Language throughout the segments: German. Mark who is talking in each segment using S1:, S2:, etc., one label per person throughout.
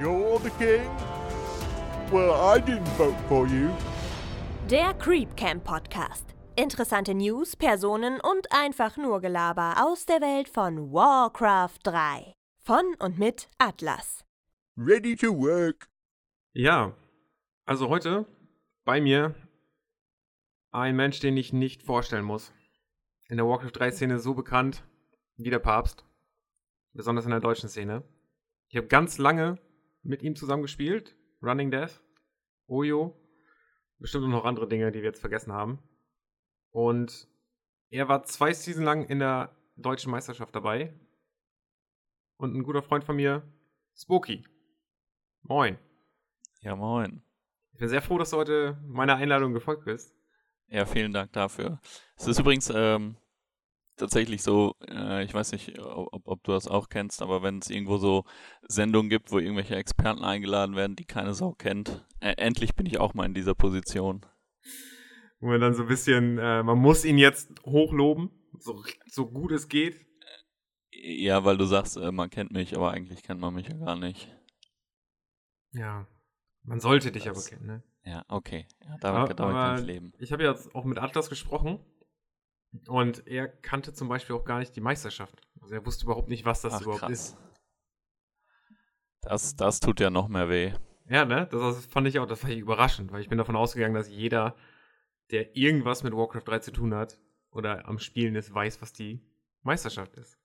S1: You're the king? Well, I didn't vote for you.
S2: Der Creep Camp Podcast. Interessante News, Personen und einfach nur Gelaber aus der Welt von Warcraft 3. Von und mit Atlas.
S1: Ready to work.
S3: Ja, also heute bei mir ein Mensch, den ich nicht vorstellen muss. In der Warcraft 3 Szene so bekannt wie der Papst. Besonders in der deutschen Szene. Ich habe ganz lange mit ihm zusammengespielt. Running Death, Oyo, bestimmt noch andere Dinge, die wir jetzt vergessen haben. Und er war zwei Season lang in der deutschen Meisterschaft dabei. Und ein guter Freund von mir, Spooky. Moin.
S4: Ja, moin.
S3: Ich bin sehr froh, dass du heute meiner Einladung gefolgt bist.
S4: Ja, vielen Dank dafür. Es ist übrigens ähm, tatsächlich so, äh, ich weiß nicht, ob, ob, du das auch kennst, aber wenn es irgendwo so Sendungen gibt, wo irgendwelche Experten eingeladen werden, die keine Sau kennt, äh, endlich bin ich auch mal in dieser Position.
S3: Wo man dann so ein bisschen, äh, man muss ihn jetzt hochloben, so, so gut es geht.
S4: Ja, weil du sagst, äh, man kennt mich, aber eigentlich kennt man mich ja gar nicht.
S3: Ja, man sollte dich das, aber kennen, ne?
S4: Ja, okay. Ja, damit, damit kann ich leben.
S3: Ich habe ja auch mit Atlas gesprochen und er kannte zum Beispiel auch gar nicht die Meisterschaft. Also er wusste überhaupt nicht, was das Ach, überhaupt krass. ist.
S4: Das, das tut ja noch mehr weh.
S3: Ja, ne? Das, das fand ich auch, das ich überraschend, weil ich bin davon ausgegangen, dass jeder, der irgendwas mit Warcraft 3 zu tun hat oder am Spielen ist, weiß, was die Meisterschaft ist.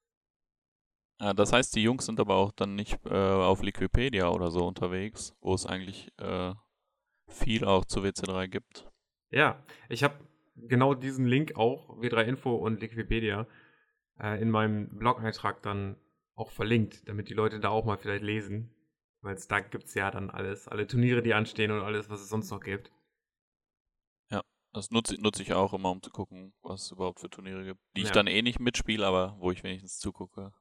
S4: Ja, das heißt, die Jungs sind aber auch dann nicht äh, auf Liquipedia oder so unterwegs, wo es eigentlich äh, viel auch zu WC3 gibt.
S3: Ja, ich habe genau diesen Link auch, W3Info und Liquipedia, äh, in meinem Blog-Eintrag dann auch verlinkt, damit die Leute da auch mal vielleicht lesen. Weil da gibt es ja dann alles, alle Turniere, die anstehen und alles, was es sonst noch gibt.
S4: Ja, das nutze, nutze ich auch immer, um zu gucken, was es überhaupt für Turniere gibt. Die ja. ich dann eh nicht mitspiele, aber wo ich wenigstens zugucke.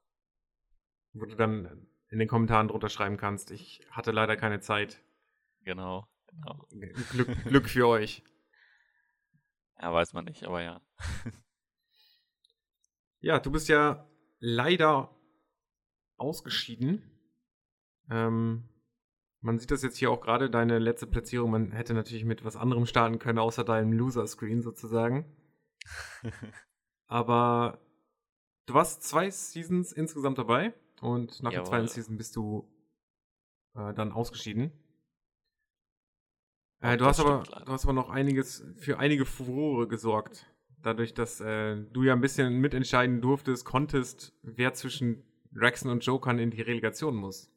S3: Wo du dann in den Kommentaren drunter schreiben kannst, ich hatte leider keine Zeit.
S4: Genau, genau.
S3: Glück, Glück für euch.
S4: Ja, weiß man nicht, aber ja.
S3: ja, du bist ja leider ausgeschieden. Ähm, man sieht das jetzt hier auch gerade, deine letzte Platzierung. Man hätte natürlich mit was anderem starten können, außer deinem Loser-Screen sozusagen. aber du warst zwei Seasons insgesamt dabei und nach Jawohl. der zweiten Season bist du äh, dann ausgeschieden. Äh, du, hast aber, du hast aber noch einiges für einige Furore gesorgt. Dadurch, dass äh, du ja ein bisschen mitentscheiden durftest, konntest, wer zwischen Rexen und Jokern in die Relegation muss.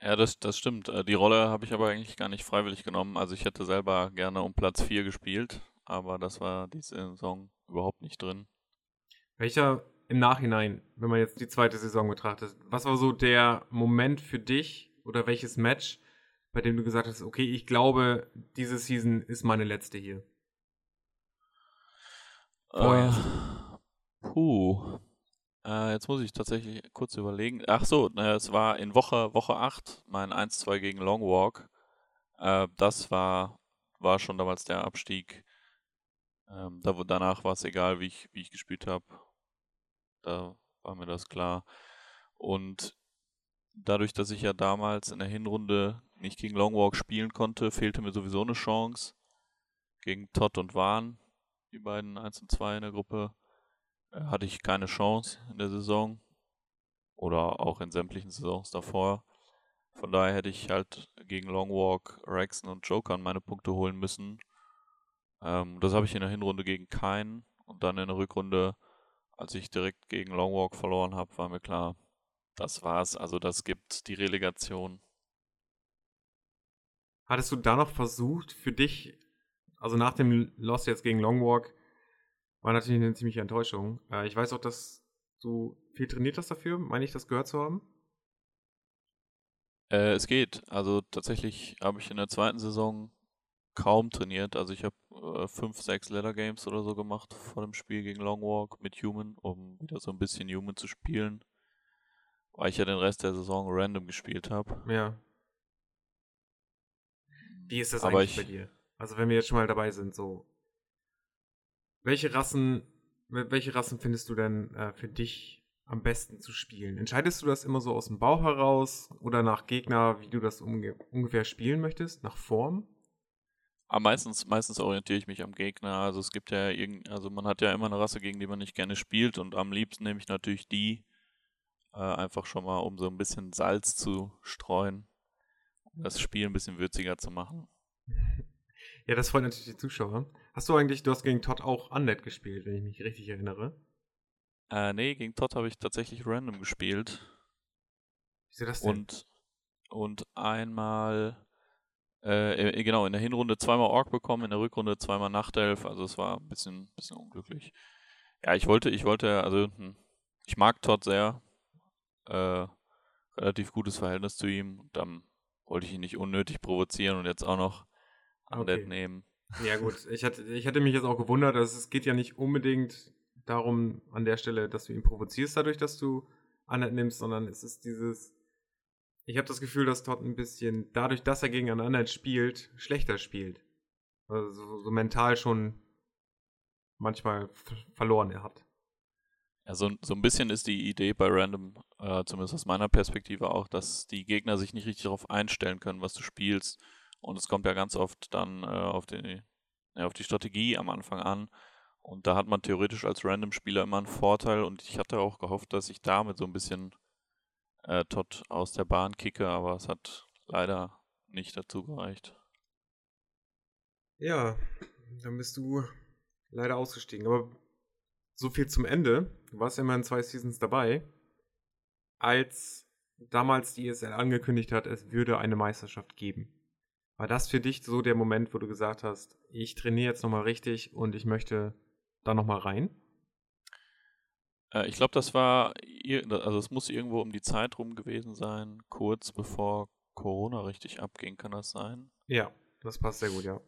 S4: Ja, das, das stimmt. Äh, die Rolle habe ich aber eigentlich gar nicht freiwillig genommen. Also ich hätte selber gerne um Platz 4 gespielt, aber das war diese Saison überhaupt nicht drin.
S3: Welcher im Nachhinein, wenn man jetzt die zweite Saison betrachtet, was war so der Moment für dich oder welches Match, bei dem du gesagt hast, okay, ich glaube, diese Season ist meine letzte hier?
S4: Vorher. Uh, puh. Äh, jetzt muss ich tatsächlich kurz überlegen. Ach so, äh, es war in Woche, Woche 8 mein 1-2 gegen Long Walk. Äh, das war, war schon damals der Abstieg. Ähm, da, danach war es egal, wie ich, wie ich gespielt habe. Da war mir das klar. Und dadurch, dass ich ja damals in der Hinrunde nicht gegen Longwalk spielen konnte, fehlte mir sowieso eine Chance. Gegen Todd und Wahn, die beiden 1 und 2 in der Gruppe, äh, hatte ich keine Chance in der Saison. Oder auch in sämtlichen Saisons davor. Von daher hätte ich halt gegen Longwalk, Rexen und Jokern meine Punkte holen müssen. Ähm, das habe ich in der Hinrunde gegen keinen. Und dann in der Rückrunde, als ich direkt gegen Longwalk verloren habe, war mir klar, das war's. Also das gibt die Relegation.
S3: Hattest du da noch versucht, für dich, also nach dem Loss jetzt gegen Longwalk, war natürlich eine ziemliche Enttäuschung. Äh, ich weiß auch, dass du viel trainiert hast dafür, meine ich, das gehört zu haben.
S4: Äh, es geht. Also tatsächlich habe ich in der zweiten Saison kaum trainiert. Also ich habe äh, fünf, sechs Leather Games oder so gemacht vor dem Spiel gegen Longwalk mit Human, um wieder so ein bisschen Human zu spielen. Weil ich ja den Rest der Saison random gespielt habe.
S3: Ja. Wie ist das Aber eigentlich ich, bei dir? Also wenn wir jetzt schon mal dabei sind, so. Welche Rassen, welche Rassen findest du denn äh, für dich am besten zu spielen? Entscheidest du das immer so aus dem Bauch heraus oder nach Gegner, wie du das unge ungefähr spielen möchtest? Nach Form?
S4: Aber meistens, meistens orientiere ich mich am Gegner. Also es gibt ja irgend, also man hat ja immer eine Rasse, gegen die man nicht gerne spielt und am liebsten nehme ich natürlich die, äh, einfach schon mal, um so ein bisschen Salz zu streuen, das Spiel ein bisschen würziger zu machen.
S3: Ja, das freut natürlich die Zuschauer. Hast du eigentlich, du hast gegen Todd auch Undead gespielt, wenn ich mich richtig erinnere?
S4: Äh, nee, gegen Todd habe ich tatsächlich random gespielt.
S3: Wieso das denn?
S4: Und, und einmal, äh, genau, in der Hinrunde zweimal Ork bekommen, in der Rückrunde zweimal Nachtelf, also es war ein bisschen, bisschen unglücklich. Ja, ich wollte, ich wollte, also hm, ich mag Todd sehr. Äh, relativ gutes Verhältnis zu ihm. Und dann wollte ich ihn nicht unnötig provozieren und jetzt auch noch Undead
S3: Okay.
S4: nehmen.
S3: Ja, gut. Ich hatte, ich hatte mich jetzt auch gewundert, dass es geht ja nicht unbedingt darum an der Stelle, dass du ihn provozierst dadurch, dass du Undead nimmst, sondern es ist dieses. Ich habe das Gefühl, dass Todd ein bisschen, dadurch, dass er gegen einen Undead spielt, schlechter spielt. Also so, so mental schon manchmal verloren er hat.
S4: Ja, so, so ein bisschen ist die Idee bei Random, äh, zumindest aus meiner Perspektive auch, dass die Gegner sich nicht richtig darauf einstellen können, was du spielst. Und es kommt ja ganz oft dann äh, auf, die, ja, auf die Strategie am Anfang an. Und da hat man theoretisch als Random-Spieler immer einen Vorteil. Und ich hatte auch gehofft, dass ich damit so ein bisschen äh, Todd aus der Bahn kicke, aber es hat leider nicht dazu gereicht.
S3: Ja, dann bist du leider ausgestiegen. Aber so viel zum Ende. Du warst ja immer in zwei Seasons dabei. Als damals die ESL angekündigt hat, es würde eine Meisterschaft geben. War das für dich so der Moment, wo du gesagt hast, ich trainiere jetzt nochmal richtig und ich möchte da nochmal rein?
S4: Äh, ich glaube, das war, also es muss irgendwo um die Zeit rum gewesen sein, kurz bevor Corona richtig abging, kann das sein?
S3: Ja, das passt sehr gut, ja.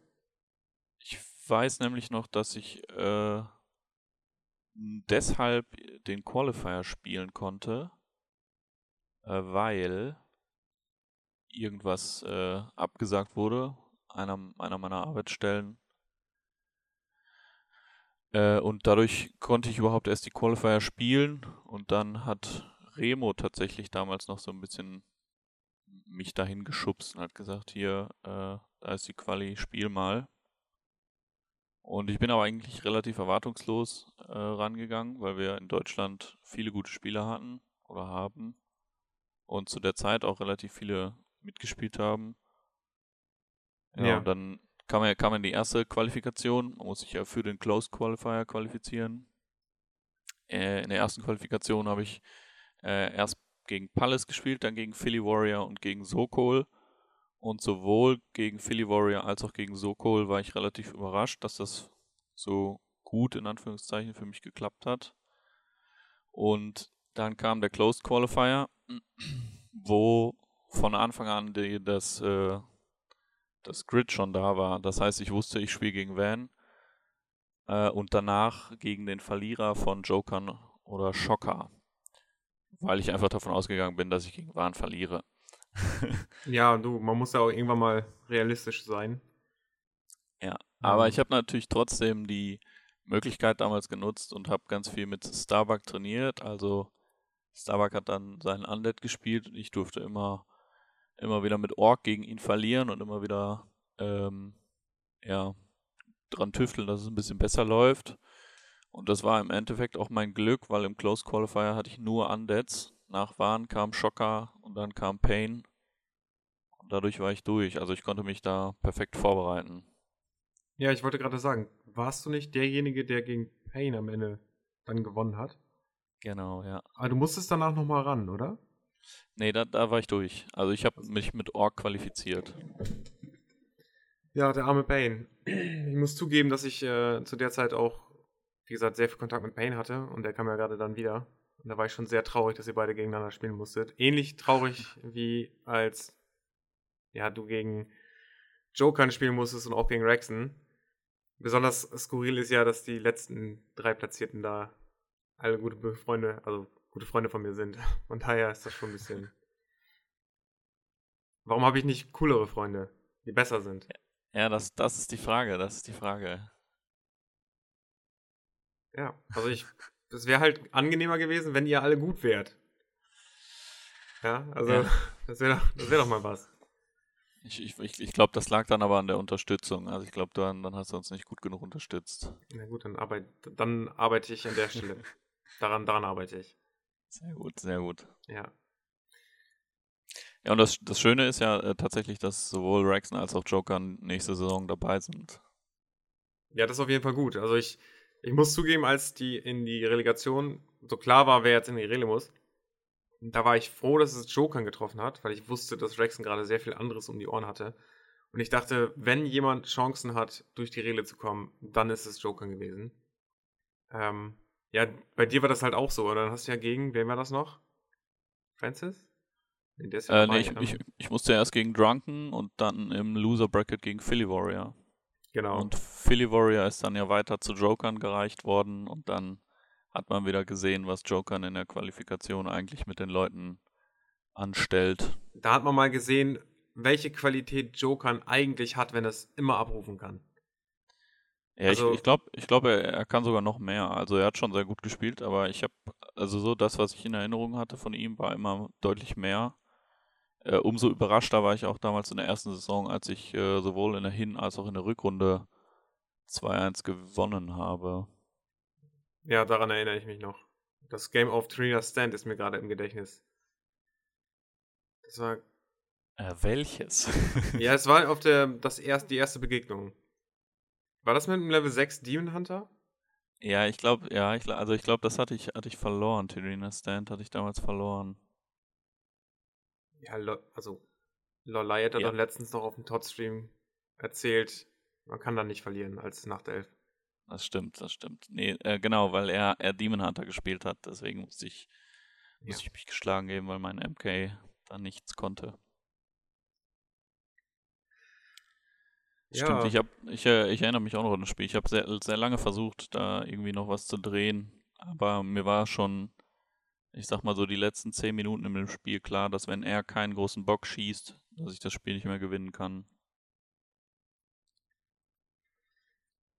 S4: Ich weiß nämlich noch, dass ich äh, deshalb den Qualifier spielen konnte, äh, weil irgendwas äh, abgesagt wurde, einer, einer meiner Arbeitsstellen. Äh, und dadurch konnte ich überhaupt erst die Qualifier spielen und dann hat Remo tatsächlich damals noch so ein bisschen mich dahin geschubst und hat gesagt, hier, äh, da ist die Quali, spiel mal. Und ich bin aber eigentlich relativ erwartungslos äh, rangegangen, weil wir in Deutschland viele gute Spieler hatten oder haben und zu der Zeit auch relativ viele mitgespielt haben. Ja,
S3: Ja.
S4: und dann kam ja kam in die erste Qualifikation. Man muss sich ja für den Close Qualifier qualifizieren. Äh, in der ersten Qualifikation habe ich äh, erst gegen Palace gespielt, dann gegen Philly Warrior und gegen Sokol. Und sowohl gegen Philly Warrior als auch gegen Sokol war ich relativ überrascht, dass das so gut in Anführungszeichen für mich geklappt hat. Und dann kam der Closed Qualifier, wo von Anfang an die, das, äh, das Grid schon da war. Das heißt, ich wusste, ich spiele gegen Van äh, und danach gegen den Verlierer von Jokern oder Schocker, weil ich einfach davon ausgegangen bin, dass ich gegen Van verliere.
S3: Ja, du, man muss ja auch irgendwann mal realistisch sein.
S4: Ja, aber
S3: Ähm.
S4: ich habe natürlich trotzdem die Möglichkeit damals genutzt und habe ganz viel mit Starbuck trainiert. Also Starbuck hat dann seinen Undead gespielt und ich durfte immer, immer wieder mit Ork gegen ihn verlieren und immer wieder ähm, ja, dran tüfteln, dass es ein bisschen besser läuft. Und das war im Endeffekt auch mein Glück, weil im Close Qualifier hatte ich nur Undeads. Nach Waren kam Schocker und dann kam Pain. Und dadurch war ich durch. Also ich konnte mich da perfekt vorbereiten.
S3: Ja, ich wollte gerade sagen, warst du nicht derjenige, der gegen Payne am Ende dann gewonnen hat?
S4: Genau, ja.
S3: Aber du musstest danach nochmal ran, oder?
S4: Nee, da, da war ich durch. Also ich habe mich mit Ork qualifiziert.
S3: Ja, der arme Payne. Ich muss zugeben, dass ich äh, zu der Zeit auch, wie gesagt, sehr viel Kontakt mit Payne hatte und der kam ja gerade dann wieder. Und da war ich schon sehr traurig, dass ihr beide gegeneinander spielen musstet. Ähnlich traurig wie als ja, du gegen Jokern spielen musstest und auch gegen Rexen. Besonders skurril ist ja, dass die letzten drei Platzierten da alle gute Freunde, also gute Freunde von mir sind. Von daher ist das schon ein bisschen. Warum habe ich nicht coolere Freunde, die besser sind?
S4: Ja, das, das ist die Frage, das ist die Frage.
S3: Ja, also ich das wäre halt angenehmer gewesen, wenn ihr alle gut wärt. Ja, also
S4: Ja.
S3: das wäre doch, das wär doch mal was.
S4: Ich, ich, ich, ich glaube, das lag dann aber an der Unterstützung. Also ich glaube, dann, dann hast du uns nicht gut genug unterstützt.
S3: Na gut, dann, arbeit, dann arbeite ich an der Stelle. daran, daran arbeite ich.
S4: Sehr gut, sehr gut.
S3: Ja.
S4: Ja, und das, das Schöne ist ja äh, tatsächlich, dass sowohl Rexen als auch Joker nächste Saison dabei sind.
S3: Ja, das ist auf jeden Fall gut. Also ich, ich muss zugeben, als die in die Relegation so klar war, wer jetzt in die Rele muss, da war ich froh, dass es Jokern getroffen hat, weil ich wusste, dass Rexen gerade sehr viel anderes um die Ohren hatte. Und ich dachte, wenn jemand Chancen hat, durch die Rele zu kommen, dann ist es Jokern gewesen. Ähm, ja, bei dir war das halt auch so. Und dann hast du ja gegen, wen war das noch? Francis? Nee, ja
S4: Äh, nee, ich, ich, ich musste erst gegen Drunken und dann im Loser Bracket gegen Philly Warrior.
S3: Genau.
S4: Und Philly Warrior ist dann ja weiter zu Jokern gereicht worden und dann hat man wieder gesehen, was Jokern in der Qualifikation eigentlich mit den Leuten anstellt.
S3: da hat man mal gesehen, welche Qualität Jokern eigentlich hat, wenn er es immer abrufen kann.
S4: Ja,
S3: Also-
S4: ich, ich glaube, ich glaub, er, er kann sogar noch mehr. Also er hat schon sehr gut gespielt, aber ich habe, also so das, was ich in Erinnerung hatte von ihm, war immer deutlich mehr. Äh, umso überraschter war ich auch damals in der ersten Saison, als ich äh, sowohl in der Hin- als auch in der Rückrunde 2-1 gewonnen habe.
S3: Ja, daran erinnere ich mich noch. Das Game of Trina Stand ist mir gerade im Gedächtnis. Das war.
S4: Äh, welches?
S3: Ja, es war auf der das erst, die erste Begegnung. War das mit dem Level 6 Demon Hunter?
S4: Ja, ich glaube, ja, ich, also ich glaube, das hatte ich, hatte ich verloren. Tyrina Stand hatte ich damals verloren.
S3: Ja, also Lolai hat
S4: Ja.
S3: doch letztens noch auf dem Todd-Stream erzählt, man kann da nicht verlieren als Nachtelf.
S4: Das stimmt, das stimmt. Nee, äh, genau, weil er, er Demon Hunter gespielt hat, deswegen musste ich, musste ich mich geschlagen geben, weil mein MK da nichts konnte. Stimmt, ich, hab, ich, äh, ich erinnere mich auch noch an das Spiel. Ich habe sehr, sehr lange versucht, da irgendwie noch was zu drehen, aber mir war schon, ich sag mal so, die letzten zehn Minuten in dem Spiel klar, dass wenn er keinen großen Bock schießt, dass ich das Spiel nicht mehr gewinnen kann.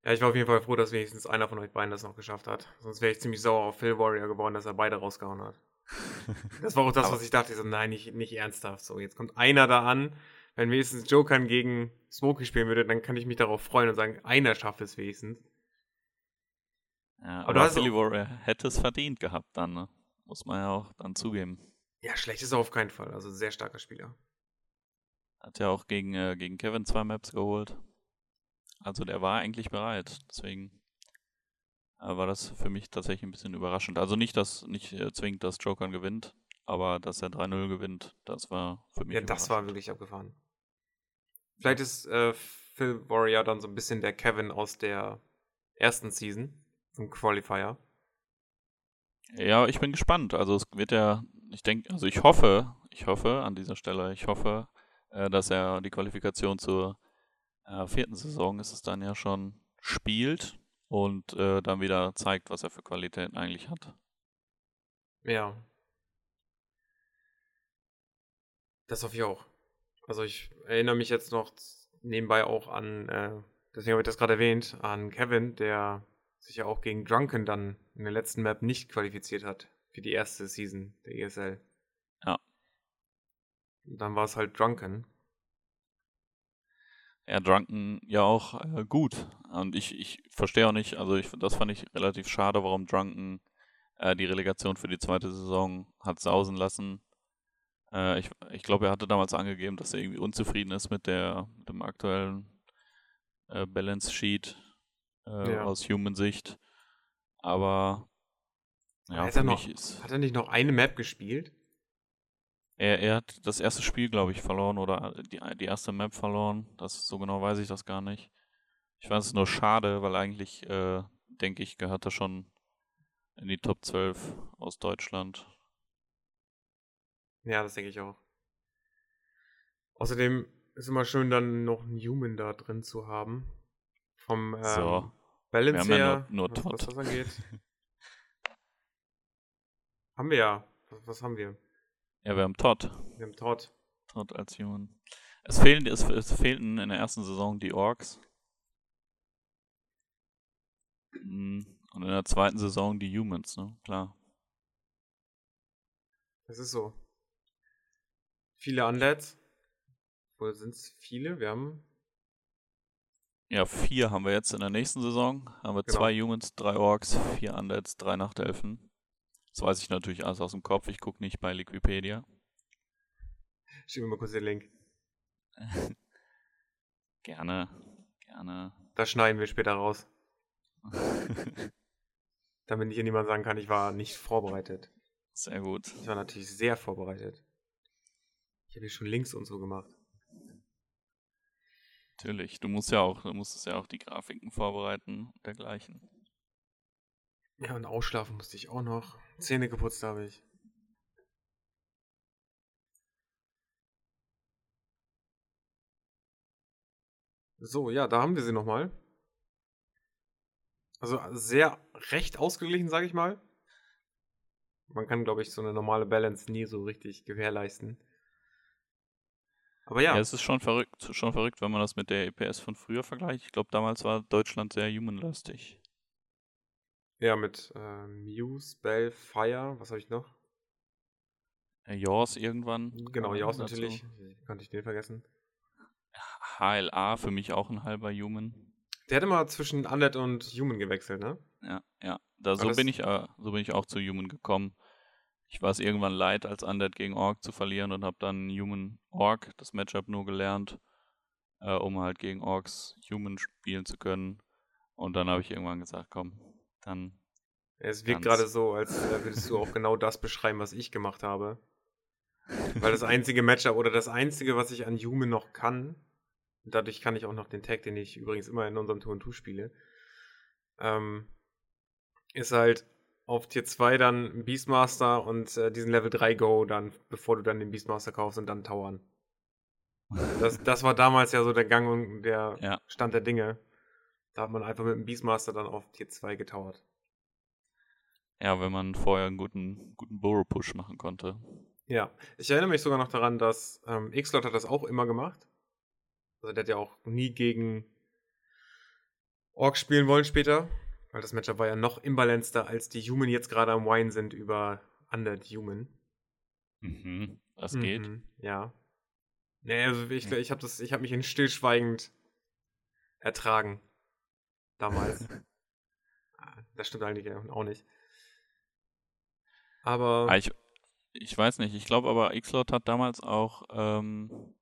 S3: Ja, ich war auf jeden Fall froh, dass wenigstens einer von euch beiden das noch geschafft hat. Sonst wäre ich ziemlich sauer auf Phil Warrior geworden, dass er beide rausgehauen hat. Das war auch das, was ich dachte. Ich so, nein, nicht, nicht ernsthaft. So, jetzt kommt einer da an. Wenn wenigstens Jokern gegen Smokey spielen würde, dann kann ich mich darauf freuen und sagen, einer schafft es wenigstens.
S4: Ja,
S3: Aber
S4: aber Philly Warrior hätte es verdient gehabt dann, ne? Muss man ja auch dann zugeben.
S3: Ja, schlecht ist er auf keinen Fall. Also sehr starker Spieler.
S4: Hat ja auch gegen, äh, gegen Kevin zwei Maps geholt. Also der war eigentlich bereit. Deswegen äh, war das für mich tatsächlich ein bisschen überraschend. Also nicht, dass nicht äh, zwingend, dass Jokern gewinnt, aber dass er 3-0 gewinnt, das war für mich
S3: Ja, das war wirklich abgefahren. Vielleicht ist äh, Phil Warrior dann so ein bisschen der Kevin aus der ersten Season vom Qualifier.
S4: Ja, ich bin gespannt. Also es wird ja, ich denke, also ich hoffe, ich hoffe an dieser Stelle, ich hoffe, äh, dass er die Qualifikation zur äh, vierten Saison ist es dann ja schon spielt und äh, dann wieder zeigt, was er für Qualitäten eigentlich hat.
S3: Ja. Das hoffe ich auch. Also ich erinnere mich jetzt noch nebenbei auch an, äh, deswegen habe ich das gerade erwähnt, an Kevin, der sich ja auch gegen Drunken dann in der letzten Map nicht qualifiziert hat für die erste Season der ESL.
S4: Ja.
S3: Und dann war es halt Drunken.
S4: Ja, Drunken ja auch äh, gut. Und ich, ich verstehe auch nicht, also ich, das fand ich relativ schade, warum Drunken äh, die Relegation für die zweite Saison hat sausen lassen. Äh, ich ich glaube, er hatte damals angegeben, dass er irgendwie unzufrieden ist mit, der, mit dem aktuellen äh, Balance Sheet äh,
S3: Ja.
S4: aus Human-Sicht. Aber ja,
S3: Hat
S4: für
S3: er noch-
S4: mich ist.
S3: Hat er nicht noch eine Map gespielt?
S4: Er, er hat das erste Spiel, glaube ich, verloren oder die, die erste Map verloren. Das so genau weiß ich das gar nicht. Ich fand es nur schade, weil eigentlich, äh, denke ich, gehört er schon in die Top 12 aus Deutschland.
S3: Ja, das denke ich auch. Außerdem ist immer schön, dann noch einen Human da drin zu haben. Vom ähm,
S4: So.
S3: Balance
S4: haben ja
S3: her,
S4: nur- nur
S3: was, was das angeht. haben wir ja. Was, was haben wir?
S4: Ja, wir haben Todd.
S3: Wir haben Todd.
S4: Todd als Human. Es, fehlen, es, es fehlten in der ersten Saison die Orks. Mm, Und in der zweiten Saison die Humans, ne? Klar.
S3: Das ist so. Viele Undeads. Wohl sind es viele? Wir haben.
S4: Ja, vier haben wir jetzt in der nächsten Saison. Haben wir
S3: Genau.
S4: zwei Humans, drei Orks, vier Undeads, drei Nachtelfen. Das weiß ich natürlich alles aus dem Kopf. Ich gucke nicht bei Liquipedia.
S3: Schieben wir mal kurz den Link.
S4: Gerne, gerne.
S3: Das schneiden wir später raus. Damit nicht jemand sagen kann, ich war nicht vorbereitet.
S4: Sehr gut.
S3: Ich war natürlich sehr vorbereitet. Ich habe hier schon Links und so gemacht.
S4: Natürlich. Du musst ja auch, du musstest ja auch die Grafiken vorbereiten und dergleichen.
S3: Ja, und ausschlafen musste ich auch noch. Zähne geputzt habe ich. So, ja, da haben wir sie nochmal. Also sehr recht ausgeglichen, sage ich mal. Man kann, glaube ich, so eine normale Balance nie so richtig gewährleisten. Aber ja,
S4: Ja, es ist schon verrückt, schon verrückt, wenn man das mit der EPS von früher vergleicht. Ich glaube, damals war Deutschland sehr humanlastig.
S3: ja mit äh, Muse, Bell, Fire, was habe ich noch?
S4: Äh, Jaws irgendwann.
S3: Genau,
S4: kam
S3: Jaws natürlich. Konnte ich den vergessen.
S4: HLA für mich auch ein halber Human.
S3: Der hat immer zwischen Undead und Human gewechselt, ne?
S4: Ja, ja. Da, so, bin ich, äh, so bin ich auch zu Human gekommen. Ich war es irgendwann leid, als Undead gegen Orc zu verlieren und habe dann Human Orc, das Matchup nur gelernt, äh, um halt gegen Orcs Human spielen zu können. Und dann habe ich irgendwann gesagt, komm, dann
S3: Es wirkt gerade so, als äh, würdest du auch genau das beschreiben, was ich gemacht habe. Weil das einzige Matchup oder das einzige, was ich an Human noch kann, dadurch kann ich auch noch den Tag, den ich übrigens immer in unserem Tour 2 spiele, ähm, ist halt auf Tier 2 dann Beastmaster und äh, diesen Level 3 Go dann, bevor du dann den Beastmaster kaufst und dann Towern. Das, das war damals ja so der Gang und der
S4: Ja.
S3: Stand der Dinge. Da hat man einfach mit dem Beastmaster dann auf Tier 2 getowert.
S4: Ja, wenn man vorher einen guten, guten Burrow-Push machen konnte.
S3: Ja, ich erinnere mich sogar noch daran, dass ähm, X-Lot hat das auch immer gemacht. Also der hat ja auch nie gegen Ork spielen wollen später, weil das Matchup war ja noch imbalanceder, als die Human jetzt gerade am Wine sind über Undead Human.
S4: Mhm, das geht.
S3: Mhm, ja. Nee, also ich, ich habe das, ich habe mich in stillschweigend ertragen. Damals. Ah, das stimmt eigentlich auch nicht. Aber
S4: Ah, ich, ich weiß nicht, ich glaube aber, Xlot hat damals auch ähm,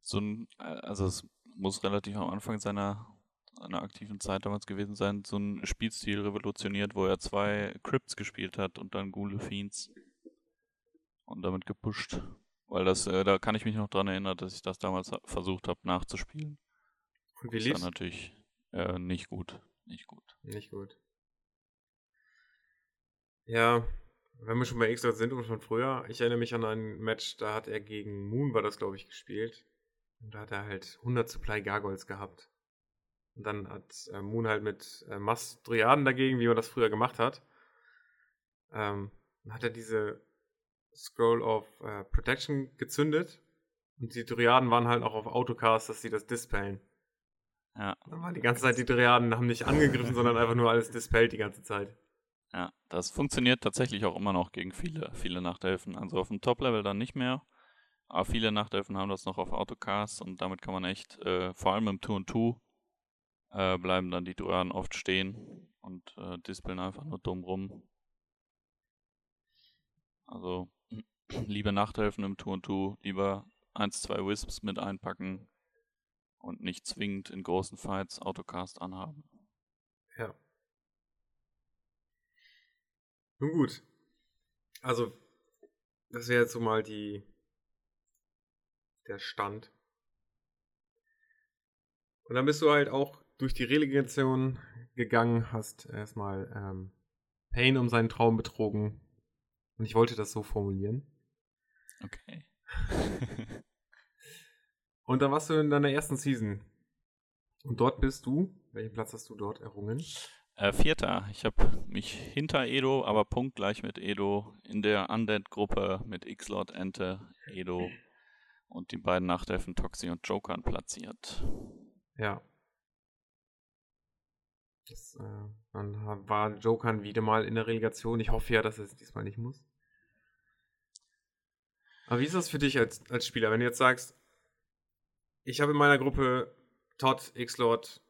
S4: so ein, äh, also es muss relativ am Anfang seiner, seiner aktiven Zeit damals gewesen sein, so ein Spielstil revolutioniert, wo er zwei Crypts gespielt hat und dann Ghule Fiends und damit gepusht. Weil das, äh, da kann ich mich noch dran erinnern, dass ich das damals versucht habe nachzuspielen.
S3: und wie
S4: Das war
S3: lief's?
S4: natürlich äh, nicht gut. Nicht gut.
S3: Nicht gut. Ja, wenn wir schon bei X-Lot sind und von früher, ich erinnere mich an ein Match, da hat er gegen Moon, war das glaube ich, gespielt. Und da hat er halt 100 Supply Gargoyles gehabt. Und dann hat äh, Moon halt mit äh, Mass Dryaden dagegen, wie man das früher gemacht hat. Ähm, dann hat er diese Scroll of äh, Protection gezündet. Und die Dryaden waren halt auch auf Autocast, dass sie das dispellen.
S4: Ja.
S3: Dann waren die ganze Zeit die Dryaden, haben nicht angegriffen, sondern einfach nur alles dispelled die ganze Zeit.
S4: Ja, das funktioniert tatsächlich auch immer noch gegen viele, viele Nachtelfen. Also auf dem Top-Level dann nicht mehr. Aber viele Nachtelfen haben das noch auf Autocast und damit kann man echt, äh, vor allem im 2-2, äh, bleiben dann die Dryaden oft stehen und äh, dispeln einfach nur dumm rum. Also, liebe Nachtelfen im 2-2, lieber 1, 2 Wisps mit einpacken und nicht zwingend in großen Fights Autocast anhaben.
S3: Ja. Nun gut. Also, das wäre jetzt so mal die der Stand. Und dann bist du halt auch durch die Relegation gegangen, hast erstmal ähm, Payne um seinen Traum betrogen. Und ich wollte das so formulieren.
S4: Okay.
S3: Und dann warst du in deiner ersten Season. Und dort bist du. Welchen Platz hast du dort errungen?
S4: Äh, Vierter. Ich habe mich hinter Edo, aber punktgleich mit Edo in der Undead-Gruppe mit X-Lord, Ente, Edo und die beiden Nachtelfen Toxi und Jokern platziert.
S3: Ja. Das, äh, dann war Joker wieder mal in der Relegation. Ich hoffe ja, dass er es diesmal nicht muss. Aber wie ist das für dich als, als Spieler, wenn du jetzt sagst, ich habe in meiner Gruppe Todd, X-Lord,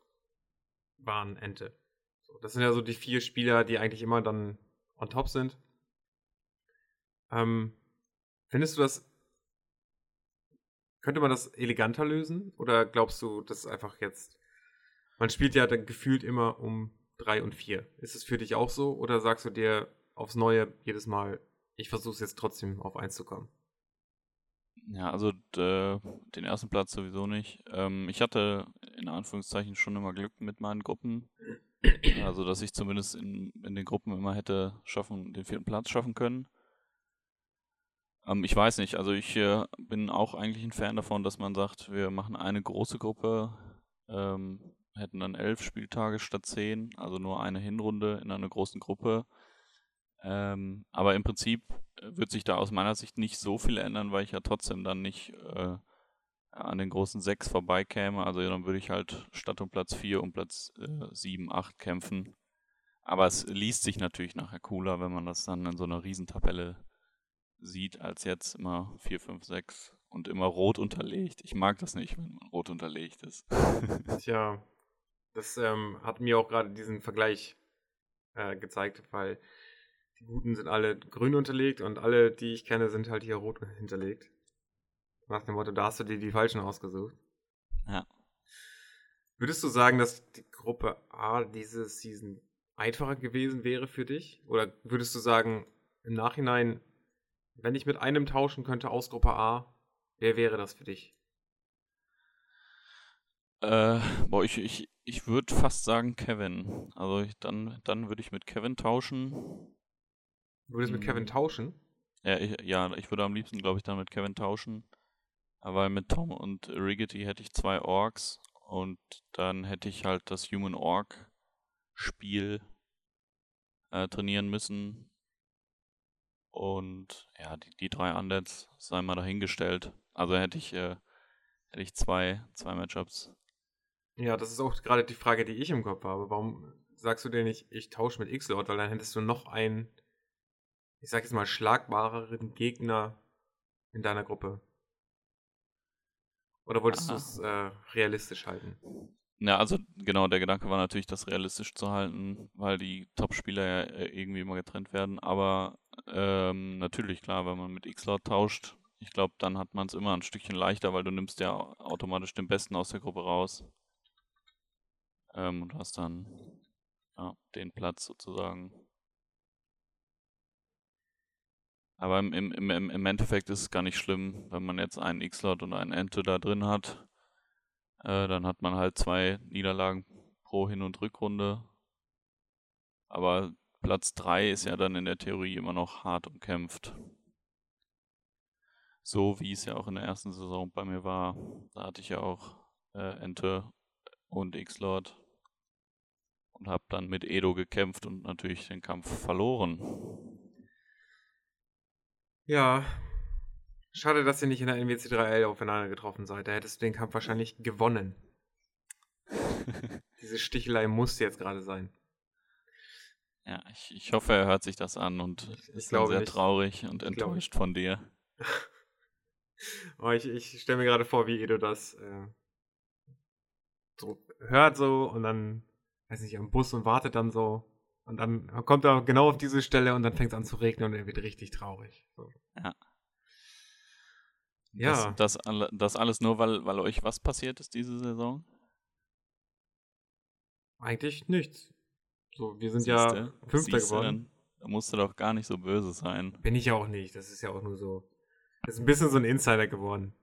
S3: Bahn, Ente. So, das sind ja so die vier Spieler, die eigentlich immer dann on top sind. Ähm, findest du das könnte man das eleganter lösen? Oder glaubst du, das ist einfach jetzt. Man spielt ja dann gefühlt immer um drei und vier. Ist es für dich auch so? Oder sagst du dir aufs Neue jedes Mal, ich versuche es jetzt trotzdem auf eins zu kommen?
S4: Ja, also den ersten Platz sowieso nicht. Ähm, ich hatte in Anführungszeichen schon immer Glück mit meinen Gruppen. Also, dass ich zumindest in, in den Gruppen immer hätte schaffen, den vierten Platz schaffen können. Ähm, ich weiß nicht, also ich äh, bin auch eigentlich ein Fan davon, dass man sagt, wir machen eine große Gruppe, ähm, hätten dann elf Spieltage statt zehn, also nur eine Hinrunde in einer großen Gruppe. Ähm, aber im Prinzip äh, wird sich da aus meiner Sicht nicht so viel ändern, weil ich ja trotzdem dann nicht äh, an den großen sechs vorbeikäme. Also dann würde ich halt statt um Platz vier um Platz äh, sieben, acht kämpfen. Aber es liest sich natürlich nachher cooler, wenn man das dann in so einer Riesentabelle sieht, als jetzt immer 4, 5, 6 und immer rot unterlegt. Ich mag das nicht, wenn man rot unterlegt ist.
S3: Tja, das ähm, hat mir auch gerade diesen Vergleich äh, gezeigt, weil die Guten sind alle grün unterlegt und alle, die ich kenne, sind halt hier rot hinterlegt. Nach dem Motto, da hast du dir die falschen ausgesucht.
S4: Ja.
S3: Würdest du sagen, dass die Gruppe A diese Season einfacher gewesen wäre für dich? Oder würdest du sagen, im Nachhinein wenn ich mit einem tauschen könnte aus Gruppe A, wer wäre das für dich?
S4: Äh, boah, ich, ich, ich würde fast sagen Kevin. Also ich, dann, dann würde ich mit Kevin tauschen.
S3: Du würdest hm. mit Kevin tauschen?
S4: Ja, ich, ja, ich würde am liebsten, glaube ich, dann mit Kevin tauschen. Aber mit Tom und Riggety hätte ich zwei Orks und dann hätte ich halt das Human Orc Spiel äh, trainieren müssen und ja, die, die drei Undeads sei mal dahingestellt. Also hätte ich, äh, hätte ich zwei, zwei Matchups.
S3: Ja, das ist auch gerade die Frage, die ich im Kopf habe. Warum sagst du dir nicht, ich tausche mit X-Lord, weil dann hättest du noch einen, ich sag jetzt mal, schlagbareren Gegner in deiner Gruppe? Oder wolltest du es äh, realistisch halten?
S4: Ja, also genau, der Gedanke war natürlich, das realistisch zu halten, weil die Top-Spieler ja äh, irgendwie immer getrennt werden. Aber ähm, natürlich, klar, wenn man mit X-Lord tauscht, ich glaube, dann hat man es immer ein Stückchen leichter, weil du nimmst ja automatisch den Besten aus der Gruppe raus. Ähm, und hast dann ja, den Platz sozusagen. Aber im, im, im, im Endeffekt ist es gar nicht schlimm, wenn man jetzt einen X-Lord und einen Ente da drin hat äh, dann hat man halt zwei Niederlagen pro Hin- und Rückrunde. Aber Platz 3 ist ja dann in der Theorie immer noch hart umkämpft. So wie es ja auch in der ersten Saison bei mir war. Da hatte ich ja auch äh, Ente und X-Lord und habe dann mit Edo gekämpft und natürlich den Kampf verloren.
S3: Ja, Schade, dass ihr nicht in der NWC 3L aufeinander getroffen seid. Da hättest du den Kampf wahrscheinlich gewonnen. Diese Stichelei muss jetzt gerade sein.
S4: Ja, ich, ich hoffe, er hört sich das an und ich, ist sehr nicht. traurig und enttäuscht von dir.
S3: oh, ich ich stelle mir gerade vor, wie Edo das äh, so hört so und dann, weiß nicht, am Bus und wartet dann so. Und dann kommt er genau auf diese Stelle und dann fängt es an zu regnen und er wird richtig traurig. So.
S4: Ja. Ja. Das, das, das alles nur, weil, weil euch was passiert ist diese Saison?
S3: Eigentlich nichts. So, wir sind Siehste? ja Fünfter Siehste geworden.
S4: Da musst du doch gar nicht so böse sein.
S3: Bin ich ja auch nicht. Das ist ja auch nur so. Das ist ein bisschen so ein Insider geworden.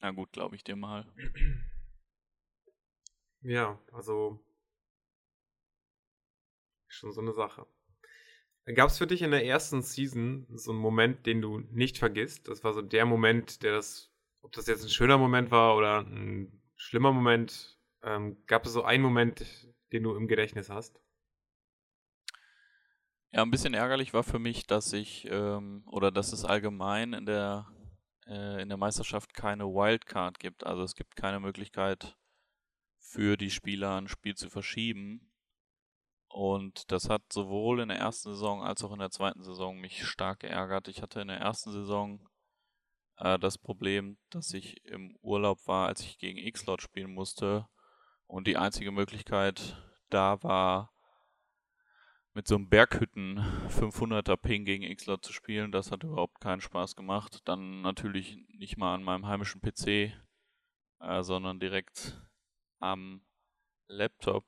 S4: Na gut, glaube ich dir mal.
S3: Ja, also schon so eine Sache. Gab es für dich in der ersten Season so einen Moment, den du nicht vergisst? Das war so der Moment, der das, ob das jetzt ein schöner Moment war oder ein schlimmer Moment, ähm, gab es so einen Moment, den du im Gedächtnis hast?
S4: Ja, ein bisschen ärgerlich war für mich, dass ich ähm, oder dass es allgemein in der äh, in der Meisterschaft keine Wildcard gibt. Also es gibt keine Möglichkeit für die Spieler ein Spiel zu verschieben. Und das hat sowohl in der ersten Saison als auch in der zweiten Saison mich stark geärgert. Ich hatte in der ersten Saison äh, das Problem, dass ich im Urlaub war, als ich gegen X-Lot spielen musste. Und die einzige Möglichkeit da war, mit so einem Berghütten 500er Ping gegen X-Lot zu spielen. Das hat überhaupt keinen Spaß gemacht. Dann natürlich nicht mal an meinem heimischen PC, äh, sondern direkt am Laptop.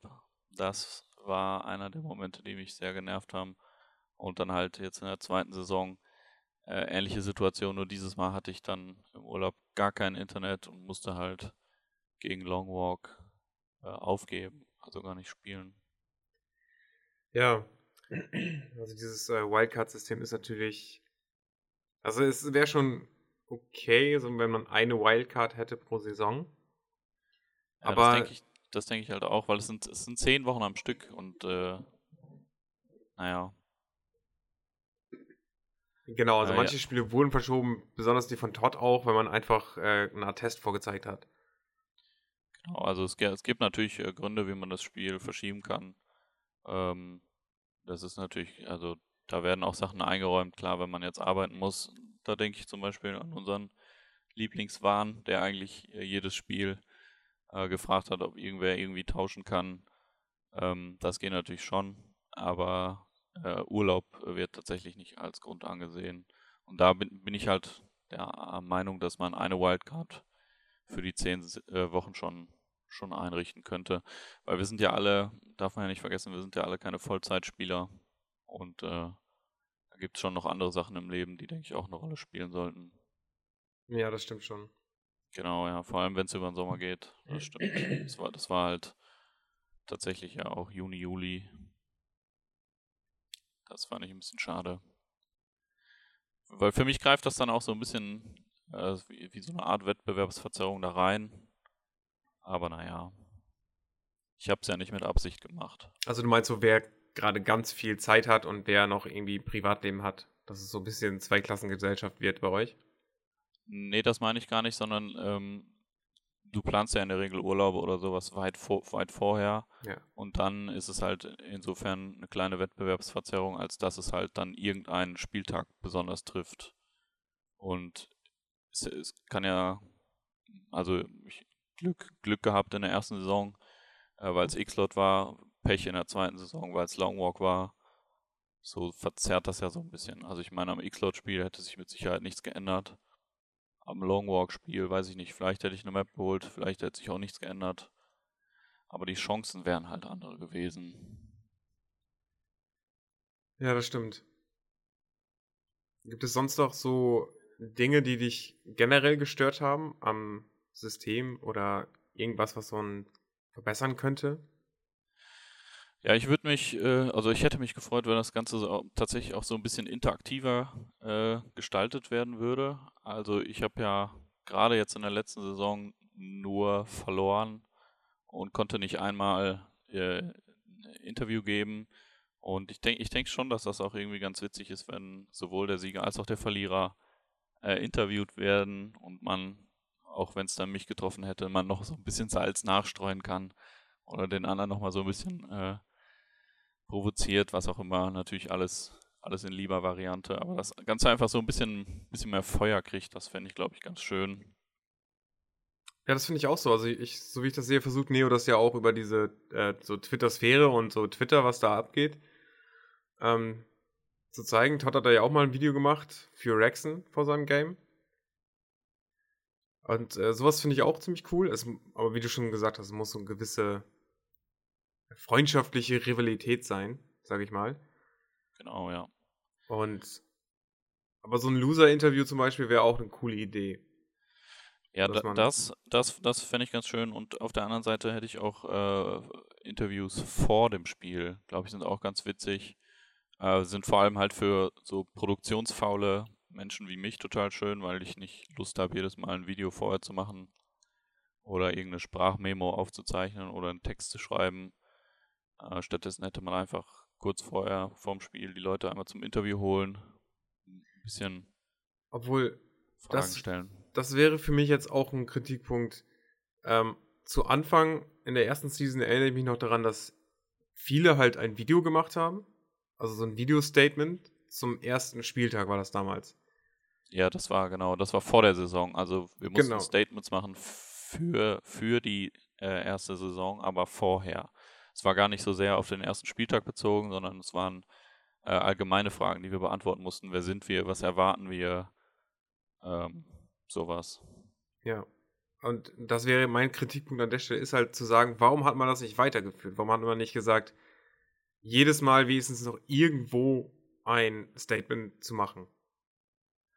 S4: Das war einer der Momente, die mich sehr genervt haben. Und dann halt jetzt in der zweiten Saison äh, ähnliche Situation, nur dieses Mal hatte ich dann im Urlaub gar kein Internet und musste halt gegen Longwalk äh, aufgeben, also gar nicht spielen.
S3: Ja, also dieses äh, Wildcard-System ist natürlich, also es wäre schon okay, so wenn man eine Wildcard hätte pro Saison.
S4: Ja,
S3: Aber
S4: das denke ich, das denke ich halt auch, weil es sind, es sind zehn Wochen am Stück und äh, naja.
S3: Genau, also
S4: Ah,
S3: manche
S4: ja.
S3: Spiele wurden verschoben, besonders die von Todd auch, wenn man einfach äh, einen Attest vorgezeigt hat.
S4: Genau, also es, es gibt natürlich äh, Gründe, wie man das Spiel verschieben kann. Ähm, das ist natürlich, also da werden auch Sachen eingeräumt, klar, wenn man jetzt arbeiten muss. Da denke ich zum Beispiel an unseren Lieblingswahn, der eigentlich äh, jedes Spiel äh, gefragt hat, ob irgendwer irgendwie tauschen kann. Ähm, das geht natürlich schon, aber äh, Urlaub wird tatsächlich nicht als Grund angesehen. Und da bin, bin ich halt der Meinung, dass man eine Wildcard für die zehn äh, Wochen schon, schon einrichten könnte. Weil wir sind ja alle, darf man ja nicht vergessen, wir sind ja alle keine Vollzeitspieler. Und äh, da gibt es schon noch andere Sachen im Leben, die, denke ich, auch eine Rolle spielen sollten.
S3: Ja, das stimmt schon.
S4: Genau, ja, vor allem wenn es über den Sommer geht. Das stimmt. Das war, das war halt tatsächlich ja auch Juni, Juli. Das fand ich ein bisschen schade. Weil für mich greift das dann auch so ein bisschen äh, wie, wie so eine Art Wettbewerbsverzerrung da rein. Aber naja. Ich habe es ja nicht mit Absicht gemacht.
S3: Also du meinst so, wer gerade ganz viel Zeit hat und wer noch irgendwie Privatleben hat, dass es so ein bisschen Zweiklassengesellschaft wird bei euch?
S4: Nee, das meine ich gar nicht, sondern ähm, du planst ja in der Regel Urlaube oder sowas weit, vor, weit vorher.
S3: Ja.
S4: Und dann ist es halt insofern eine kleine Wettbewerbsverzerrung, als dass es halt dann irgendeinen Spieltag besonders trifft. Und es, es kann ja, also ich, Glück, Glück gehabt in der ersten Saison, äh, weil es X-Lot war, Pech in der zweiten Saison, weil es Longwalk war. So verzerrt das ja so ein bisschen. Also ich meine, am X-Lot-Spiel hätte sich mit Sicherheit nichts geändert. Am Longwalk-Spiel weiß ich nicht, vielleicht hätte ich eine Map geholt, vielleicht hätte sich auch nichts geändert. Aber die Chancen wären halt andere gewesen.
S3: Ja, das stimmt. Gibt es sonst noch so Dinge, die dich generell gestört haben am System oder irgendwas, was man verbessern könnte?
S4: Ja, ich würde mich, äh, also ich hätte mich gefreut, wenn das Ganze so, tatsächlich auch so ein bisschen interaktiver äh, gestaltet werden würde. Also ich habe ja gerade jetzt in der letzten Saison nur verloren und konnte nicht einmal äh, ein Interview geben. Und ich denke ich denk schon, dass das auch irgendwie ganz witzig ist, wenn sowohl der Sieger als auch der Verlierer äh, interviewt werden und man, auch wenn es dann mich getroffen hätte, man noch so ein bisschen Salz nachstreuen kann oder den anderen nochmal so ein bisschen äh, provoziert, was auch immer, natürlich alles, alles in lieber Variante, aber das Ganze einfach so ein bisschen, bisschen mehr Feuer kriegt, das fände ich, glaube ich, ganz schön.
S3: Ja, das finde ich auch so. Also ich, so wie ich das sehe, versucht Neo das ja auch über diese äh, so Twitter-Sphäre und so Twitter, was da abgeht, ähm, zu zeigen. Todd hat da ja auch mal ein Video gemacht für Rexen vor seinem Game. Und äh, sowas finde ich auch ziemlich cool. Es, aber wie du schon gesagt hast, es muss so eine gewisse freundschaftliche Rivalität sein, sage ich mal.
S4: Genau, ja.
S3: Und aber so ein Loser-Interview zum Beispiel wäre auch eine coole Idee.
S4: Ja, da, das, das, das fände ich ganz schön. Und auf der anderen Seite hätte ich auch äh, Interviews vor dem Spiel, glaube ich, sind auch ganz witzig. Äh, sind vor allem halt für so produktionsfaule Menschen wie mich total schön, weil ich nicht Lust habe, jedes Mal ein Video vorher zu machen oder irgendeine Sprachmemo aufzuzeichnen oder einen Text zu schreiben. Äh, stattdessen hätte man einfach kurz vorher, vorm Spiel, die Leute einmal zum Interview holen, ein bisschen
S3: Obwohl,
S4: Fragen
S3: Das-
S4: stellen.
S3: das wäre für mich jetzt auch ein Kritikpunkt. Ähm, zu Anfang in der ersten Season erinnere ich mich noch daran, dass viele halt ein Video gemacht haben. Also so ein Video-Statement zum ersten Spieltag war das damals.
S4: Ja, das war genau, das war vor der Saison. Also wir mussten
S3: Genau.
S4: Statements machen für, für die äh, erste Saison, aber vorher. Es war gar nicht so sehr auf den ersten Spieltag bezogen, sondern es waren äh, allgemeine Fragen, die wir beantworten mussten. Wer sind wir? Was erwarten wir? Ähm, sowas.
S3: Ja. Und das wäre mein Kritikpunkt an der Stelle, ist halt zu sagen, warum hat man das nicht weitergeführt? Warum hat man nicht gesagt, jedes Mal wenigstens noch irgendwo ein Statement zu machen?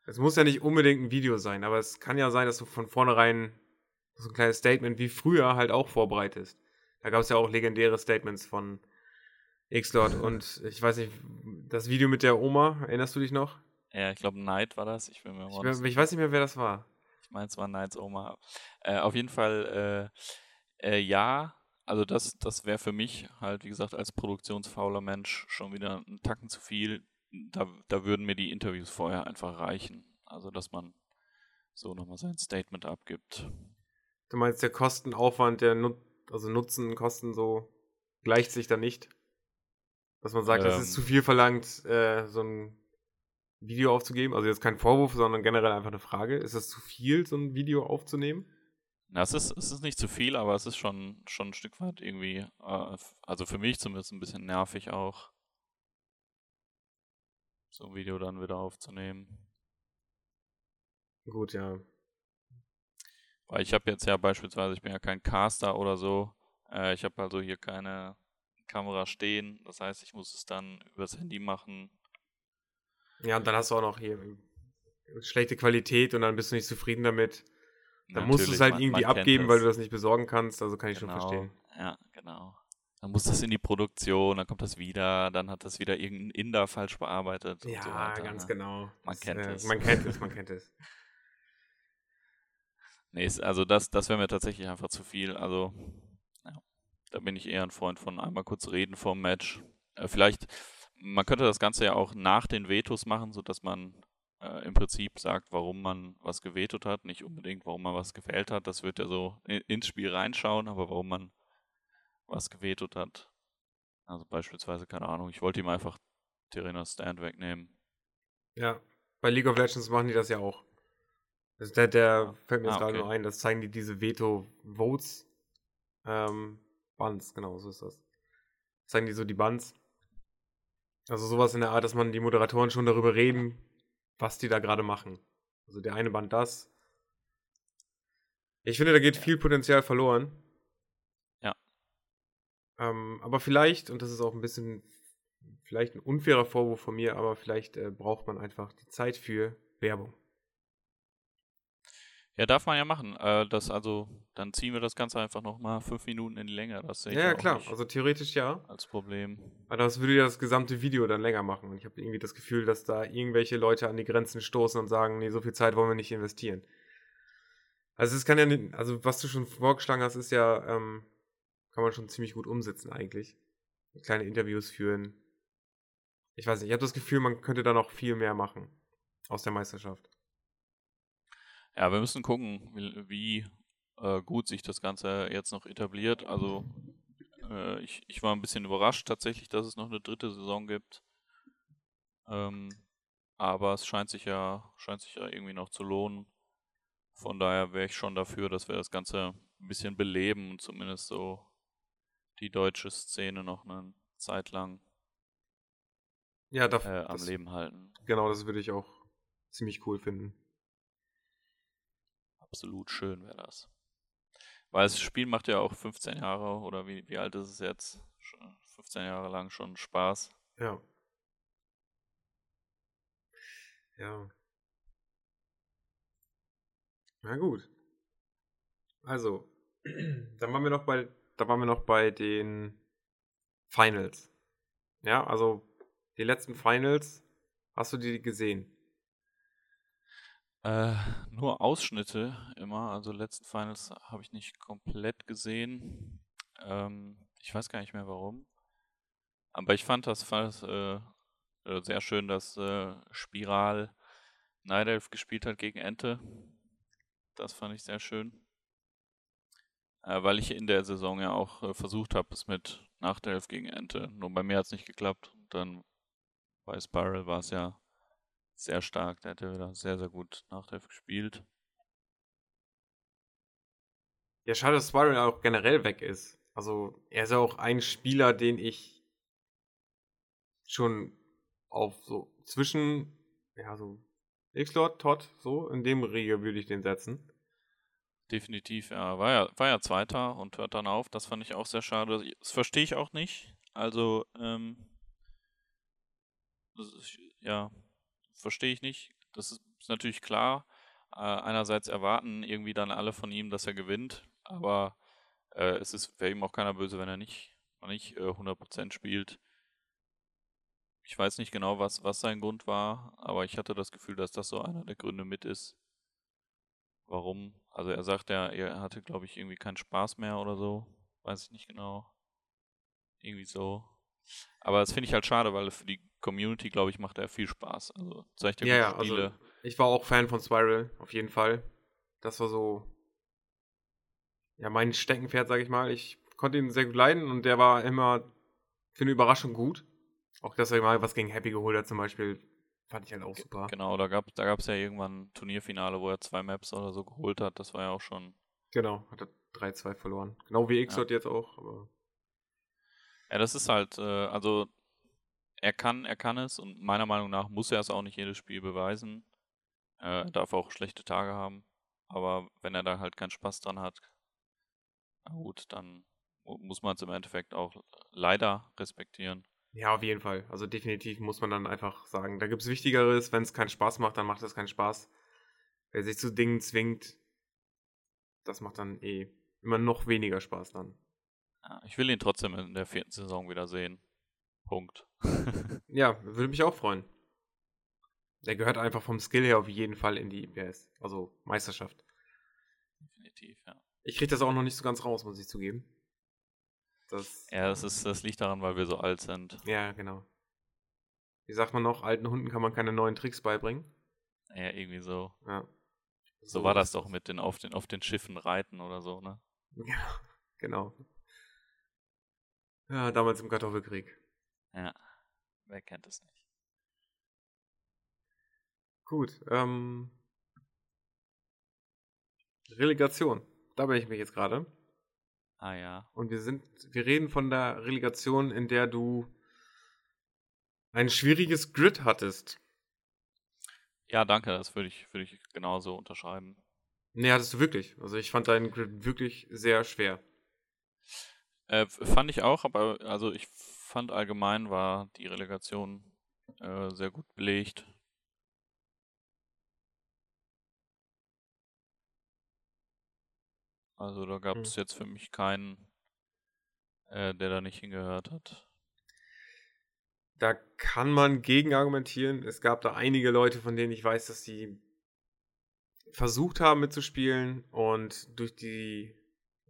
S3: Es muss ja nicht unbedingt ein Video sein, aber es kann ja sein, dass du von vornherein so ein kleines Statement wie früher halt auch vorbereitest. Da gab es ja auch legendäre Statements von X-Lord und ich weiß nicht, das Video mit der Oma, erinnerst du dich noch?
S4: Ja, ich glaube, Knight war das. Ich bin mir
S3: Ich, ich weiß nicht mehr, wer das war.
S4: Ich meine, es war Knights Oma. Äh, auf jeden Fall, äh, äh, ja. Also das, das wäre für mich halt, wie gesagt, als produktionsfauler Mensch schon wieder ein Tacken zu viel. Da, da würden mir die Interviews vorher einfach reichen. Also, dass man so nochmal sein Statement abgibt.
S3: Du meinst, der Kostenaufwand, der Nut also Nutzen, Kosten so gleicht sich da nicht? Dass man sagt, es
S4: Ähm.
S3: ist zu viel verlangt, äh, so ein Video aufzugeben? Also jetzt kein Vorwurf, sondern generell einfach eine Frage. Ist es zu viel, so ein Video aufzunehmen?
S4: Na, es ist, es ist nicht zu viel, aber es ist schon, schon ein Stück weit irgendwie, äh, also für mich zumindest ein bisschen nervig auch, so ein Video dann wieder aufzunehmen.
S3: Gut, ja.
S4: Weil ich habe jetzt ja beispielsweise, ich bin ja kein Caster oder so, äh, ich habe also hier keine Kamera stehen, das heißt, ich muss es dann übers Handy machen.
S3: Ja, und dann hast du auch noch hier schlechte Qualität und dann bist du nicht zufrieden damit. Dann musst du es
S4: Natürlich,
S3: halt
S4: man-
S3: irgendwie
S4: man kennt
S3: abgeben, weil du
S4: das.
S3: nicht besorgen kannst. Also kann ich schon
S4: Genau,
S3: verstehen.
S4: Ja, genau. Dann muss das in die Produktion, dann kommt das wieder, dann hat das wieder irgendein Inder falsch bearbeitet so
S3: Ja,
S4: weiter.
S3: ganz
S4: ne?
S3: genau.
S4: Man kennt
S3: äh,
S4: es.
S3: Man kennt es, man kennt es.
S4: Nee, also das, das wäre mir tatsächlich einfach zu viel. Also, ja, da bin ich eher ein Freund von einmal kurz reden vorm Match. Äh, vielleicht, man könnte das Ganze ja auch nach den Vetos machen, sodass man äh, im Prinzip sagt, warum man was gevetot hat, nicht unbedingt, warum man was gewählt hat. Das wird ja so in, ins Spiel reinschauen, aber warum man was gevetot hat. Also beispielsweise, keine Ahnung, ich wollte ihm einfach Terena Stand wegnehmen.
S3: Ja, bei League of Legends machen die das ja auch. Also der, der fällt mir jetzt
S4: Ah,
S3: gerade
S4: okay.
S3: nur ein, das zeigen die diese Veto-Votes. Ähm, Buns, genau, so ist das. Zeigen die so die Buns. Also sowas in der Art, dass man die Moderatoren schon darüber reden, was die da gerade machen. Also der eine Band das. Ich finde, da geht viel Potenzial verloren.
S4: Ja.
S3: Ähm, aber vielleicht, und das ist auch ein bisschen, vielleicht ein unfairer Vorwurf von mir, aber vielleicht äh, braucht man einfach die Zeit für Werbung.
S4: Ja, darf man ja machen. Äh, das also, dann ziehen wir das Ganze einfach nochmal fünf Minuten in die Länge. Das sehe ich
S3: Ja, ja,
S4: auch
S3: klar. Also theoretisch ja.
S4: als Problem.
S3: Aber das würde ja das gesamte Video dann länger machen. Und ich habe irgendwie das Gefühl, dass da irgendwelche Leute an die Grenzen stoßen und sagen, nee, so viel Zeit wollen wir nicht investieren. Also es kann ja nicht, also was du schon vorgeschlagen hast, ist ja, ähm, kann man schon ziemlich gut umsetzen eigentlich. Kleine Interviews führen. Ich weiß nicht, ich habe das Gefühl, man könnte da noch viel mehr machen aus der Meisterschaft.
S4: Ja, wir müssen gucken, wie, wie äh, gut sich das Ganze jetzt noch etabliert. Also, äh, ich, ich war ein bisschen überrascht tatsächlich, dass es noch eine dritte Saison gibt. Ähm, aber es scheint sich ja, scheint sich ja irgendwie noch zu lohnen. Von daher wäre ich schon dafür, dass wir das Ganze ein bisschen beleben und zumindest so die deutsche Szene noch eine Zeit lang
S3: Ja, da,
S4: äh, am
S3: das,
S4: Leben halten.
S3: genau, das würde ich auch ziemlich cool finden.
S4: Absolut schön wäre das. Weil das Spiel macht ja auch 15 Jahre oder wie, wie alt ist es jetzt? Schon 15 Jahre lang schon Spaß.
S3: Ja. Ja. Na gut. Also, dann waren wir noch bei, da waren wir noch bei den Finals. Ja, also die letzten Finals, hast du die gesehen?
S4: Äh, nur Ausschnitte immer, also letzten Finals habe ich nicht komplett gesehen. Ähm, ich weiß gar nicht mehr warum. Aber ich fand das, das äh, äh, sehr schön, dass äh, Spiral Night Elf gespielt hat gegen Ente. Das fand ich sehr schön. äh, weil ich in der Saison ja auch äh, versucht habe, es mit Nachtelf gegen Ente. Nur bei mir hat es nicht geklappt. Und dann bei Spiral war es ja sehr stark. Der hat ja wieder sehr, sehr gut Nachtelf gespielt.
S3: Ja, schade, dass Spiral auch generell weg ist. Also, er ist ja auch ein Spieler, den ich schon auf so zwischen, ja, so X-Lord, Todd, so in dem Riege würde ich den setzen.
S4: Definitiv, ja. War ja, war ja Zweiter und hört dann auf. Das fand ich auch sehr schade. Das verstehe ich auch nicht. Also, ähm, ist, ja, verstehe ich nicht. Das ist, natürlich klar. Äh, einerseits erwarten irgendwie dann alle von ihm, dass er gewinnt, aber äh, es wäre ihm auch keiner böse, wenn er nicht, nicht äh, 100% spielt. Ich weiß nicht genau, was, was sein Grund war, aber ich hatte das Gefühl, dass das so einer der Gründe mit ist. Warum? Also er sagt ja, er hatte, glaube ich, irgendwie keinen Spaß mehr oder so. Weiß ich nicht genau. Irgendwie so. Aber das finde ich halt schade, weil für die Community, glaube ich, macht er viel Spaß. Also zeigt
S3: ja, ja, also Spiele. Also ich war auch Fan von Spiral, auf jeden Fall. Das war so, ja, mein Steckenpferd, sage ich mal. Ich konnte ihn sehr gut leiden und der war immer für eine Überraschung gut. Auch dass er mal was gegen Happy geholt hat zum Beispiel, fand ich halt auch super.
S4: Genau, da gab es da ja irgendwann ein Turnierfinale, wo er zwei Maps oder so geholt hat. Das war ja auch schon.
S3: Genau, hat er 3-2 verloren. Genau wie Xot ja. jetzt auch, aber.
S4: Ja, das ist halt, äh, also er kann, er kann es und meiner Meinung nach muss er es auch nicht jedes Spiel beweisen. Er darf auch schlechte Tage haben. Aber wenn er da halt keinen Spaß dran hat, na gut, dann muss man es im Endeffekt auch leider respektieren.
S3: Ja, auf jeden Fall. Also definitiv muss man dann einfach sagen, da gibt es Wichtigeres. Wenn es keinen Spaß macht, dann macht es keinen Spaß. Wer sich zu Dingen zwingt, das macht dann eh immer noch weniger Spaß dann.
S4: Ja, ich will ihn trotzdem in der vierten Saison wieder sehen. Punkt.
S3: ja, würde mich auch freuen. Der gehört einfach vom Skill her auf jeden Fall in die IPS, also Meisterschaft.
S4: Definitiv, ja.
S3: Ich kriege das auch noch nicht so ganz raus, muss ich zugeben.
S4: Das, ja, das, ist, das liegt daran, weil wir so alt sind.
S3: Ja, genau. Wie sagt man noch, alten Hunden kann man keine neuen Tricks beibringen?
S4: Ja, irgendwie so.
S3: Ja.
S4: So, so war das doch mit den auf, den auf den Schiffen reiten oder so, ne?
S3: Ja, genau. Ja, damals im Kartoffelkrieg.
S4: Ja, wer kennt es nicht.
S3: Gut, ähm. Relegation. Da bin ich mich jetzt gerade.
S4: Ah ja.
S3: Und wir sind, wir reden von der Relegation, in der du ein schwieriges Grid hattest.
S4: Ja, danke, das würde ich, würde ich genauso unterschreiben.
S3: Nee, hattest du wirklich. Also ich fand deinen Grid wirklich sehr schwer.
S4: Äh, fand ich auch, aber also ich fand allgemein war die Relegation äh, sehr gut belegt. Also da gab es hm. jetzt für mich keinen, äh, der da nicht hingehört hat.
S3: Da kann man gegen argumentieren. Es gab da einige Leute, von denen ich weiß, dass sie versucht haben mitzuspielen und durch die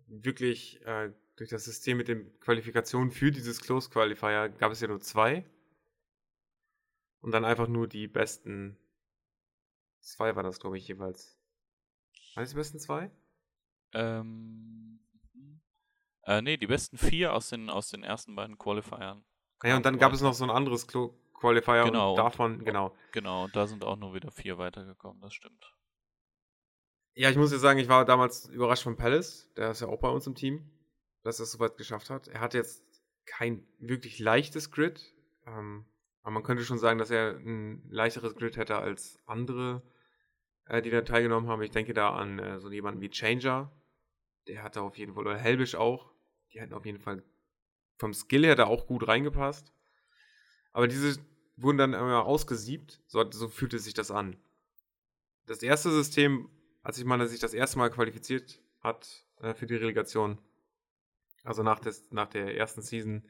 S3: wirklich äh, durch das System mit den Qualifikationen für dieses Close Qualifier gab es ja nur zwei. Und dann einfach nur die besten zwei war das, glaube ich, jeweils. Waren die besten zwei?
S4: Ähm, äh, nee, die besten vier aus den, aus den ersten beiden Qualifiern.
S3: Ja, und dann gab es noch so ein anderes Qualifier
S4: genau,
S3: und davon,
S4: und,
S3: genau.
S4: Genau, und da sind auch nur wieder vier weitergekommen, das stimmt.
S3: Ja, ich muss ja sagen, ich war damals überrascht von Palace, der ist ja auch bei uns im Team, dass er es soweit geschafft hat. Er hat jetzt kein wirklich leichtes Grid, ähm, aber man könnte schon sagen, dass er ein leichteres Grid hätte als andere, äh, die da teilgenommen haben. Ich denke da an äh, so jemanden wie Changer, der hatte auf jeden Fall, oder Helbisch auch, die hätten auf jeden Fall vom Skill her da auch gut reingepasst. Aber diese wurden dann immer ausgesiebt, so, so fühlte sich das an. Das erste System, als ich mal sich das erste Mal qualifiziert hat äh, für die Relegation, also nach, des, nach der ersten Season,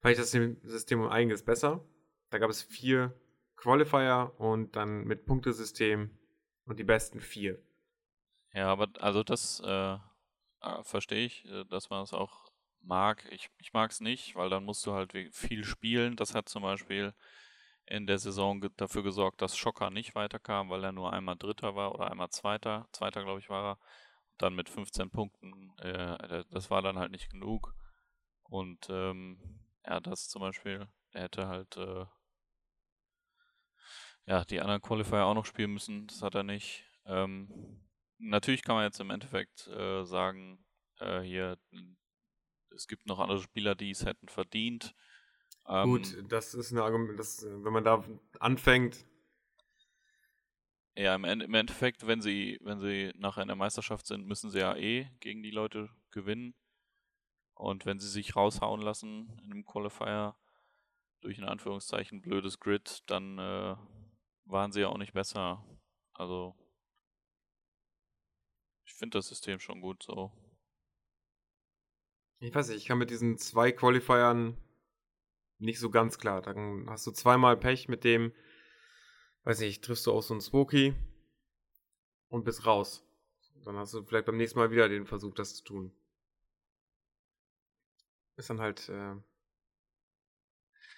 S3: fand ich das System um einiges besser. Da gab es vier Qualifier und dann mit Punktesystem und die besten vier.
S4: Ja, aber also das äh, Ah, verstehe ich, äh, dass man es auch mag. Ich, ich mag es nicht, weil dann musst du halt viel spielen. Das hat zum Beispiel in der Saison dafür gesorgt, dass Schocker nicht weiterkam, weil er nur einmal Dritter war oder einmal Zweiter. Zweiter, glaube ich, war er. Dann mit 15 Punkten. Äh, das war dann halt nicht genug. Und ähm, ja, das zum Beispiel, er hätte halt äh, ja, die anderen Qualifier auch noch spielen müssen. Das hat er nicht. Ähm, natürlich kann man jetzt im Endeffekt äh, sagen, äh, hier, es gibt noch andere Spieler, die es hätten verdient.
S3: Ähm, Gut, das ist eine Argument, das, wenn man da anfängt.
S4: Ja, im, Endeffekt, wenn sie, wenn sie nachher in der Meisterschaft sind, müssen sie ja eh gegen die Leute gewinnen. Und wenn sie sich raushauen lassen in einem Qualifier durch in Anführungszeichen blödes Grid, dann äh, waren sie ja auch nicht besser. Also ich finde das System schon gut so.
S3: Ich weiß nicht, ich kann mit diesen zwei Qualifiern nicht so ganz klar. Dann hast du zweimal Pech mit dem, weiß nicht, triffst du auch so einen Smoky und bist raus. Dann hast du vielleicht beim nächsten Mal wieder den Versuch, das zu tun. Ist dann halt äh,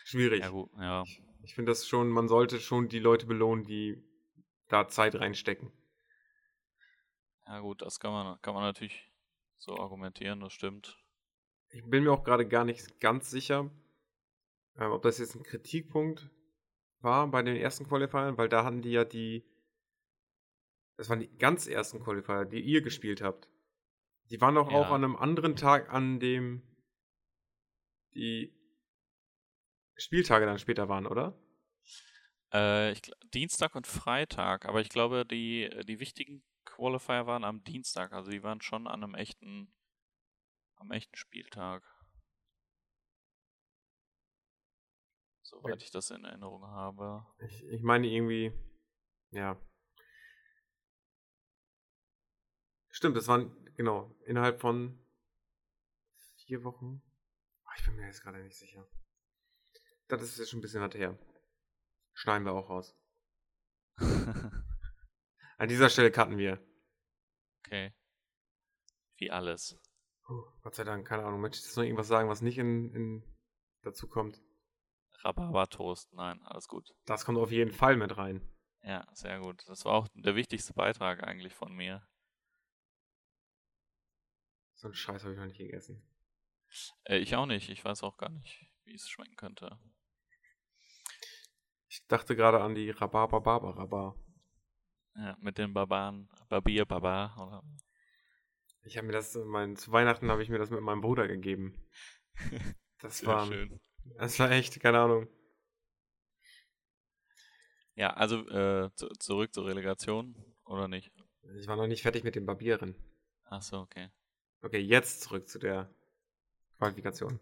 S3: schwierig.
S4: Ja, gut, ja.
S3: Ich, ich finde das schon, man sollte schon die Leute belohnen, die da Zeit reinstecken.
S4: Ja gut, das kann man, kann man natürlich so argumentieren, das stimmt.
S3: Ich bin mir auch gerade gar nicht ganz sicher, äh, ob das jetzt ein Kritikpunkt war bei den ersten Qualifiern, weil da hatten die ja die, das waren die ganz ersten Qualifier, die ihr gespielt habt. Die waren doch ja. auch an einem anderen Tag, an dem die Spieltage dann später waren, oder?
S4: Äh, ich, Dienstag und Freitag, aber ich glaube, die, die wichtigen Qualifier waren am Dienstag, also die waren schon an einem echten, am echten Spieltag. Soweit ich das in Erinnerung habe.
S3: Ich, ich meine irgendwie, ja. Stimmt, das waren, genau, innerhalb von vier Wochen. Ah, ich bin mir jetzt gerade nicht sicher. Das ist jetzt schon ein bisschen was her. Schneiden wir auch raus. An dieser Stelle cutten wir.
S4: Okay. Wie alles.
S3: Oh, Gott sei Dank, keine Ahnung. Möchtest du noch irgendwas sagen, was nicht in, in dazu kommt?
S4: Rhabarber-Toast, nein, alles gut.
S3: Das kommt auf jeden Fall mit rein.
S4: Ja, sehr gut. Das war auch der wichtigste Beitrag eigentlich von mir.
S3: So einen Scheiß habe ich noch nicht gegessen.
S4: Äh, ich auch nicht. Ich weiß auch gar nicht, wie es schmecken könnte.
S3: Ich dachte gerade an die Rhabarber Barber
S4: Ja, mit den Barbaren. Barbier Barbar, oder?
S3: Ich habe mir das, mein, zu Weihnachten habe ich mir das mit meinem Bruder gegeben. Das war, schön. Das war echt, keine Ahnung.
S4: Ja, also äh, zu, zurück zur Relegation, oder nicht?
S3: Ich war noch nicht fertig mit dem Barbieren.
S4: Ach so, okay.
S3: Okay, jetzt zurück zu der Qualifikation.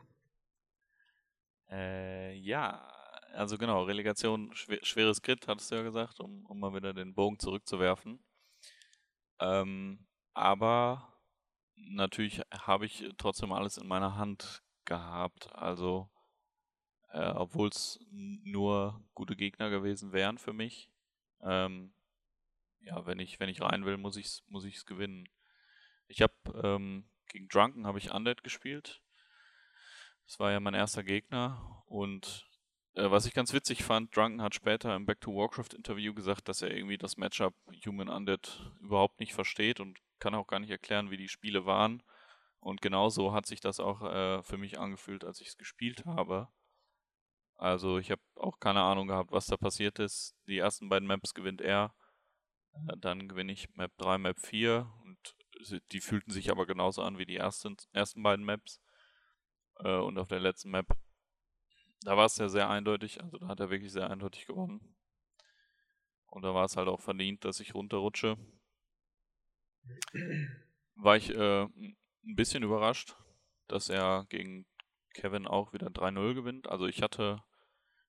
S4: Äh, ja, also genau, Relegation, schwer, schweres Grid, hattest du ja gesagt, um, um mal wieder den Bogen zurückzuwerfen. Ähm, aber natürlich habe ich trotzdem alles in meiner Hand gehabt. Also, äh, obwohl es nur gute Gegner gewesen wären für mich. Ähm, ja, wenn ich, wenn ich rein will, muss ich es muss ich's gewinnen. Ich habe ähm, gegen Drunken habe ich Undead gespielt. Das war ja mein erster Gegner und äh, was ich ganz witzig fand, Drunken hat später im Back to Warcraft Interview gesagt, dass er irgendwie das Matchup Human Undead überhaupt nicht versteht und kann auch gar nicht erklären, wie die Spiele waren. Und genauso hat sich das auch äh, für mich angefühlt, als ich es gespielt habe. Also ich habe auch keine Ahnung gehabt, was da passiert ist. Die ersten beiden Maps gewinnt er. Äh, dann gewinne ich Map 3, Map 4 und die fühlten sich aber genauso an wie die ersten, ersten beiden Maps. Äh, und auf der letzten Map da war es ja sehr eindeutig, also da hat er wirklich sehr eindeutig gewonnen. Und da war es halt auch verdient, dass ich runterrutsche. War ich äh, ein bisschen überrascht, dass er gegen Kevin auch wieder 3-0 gewinnt. Also ich hatte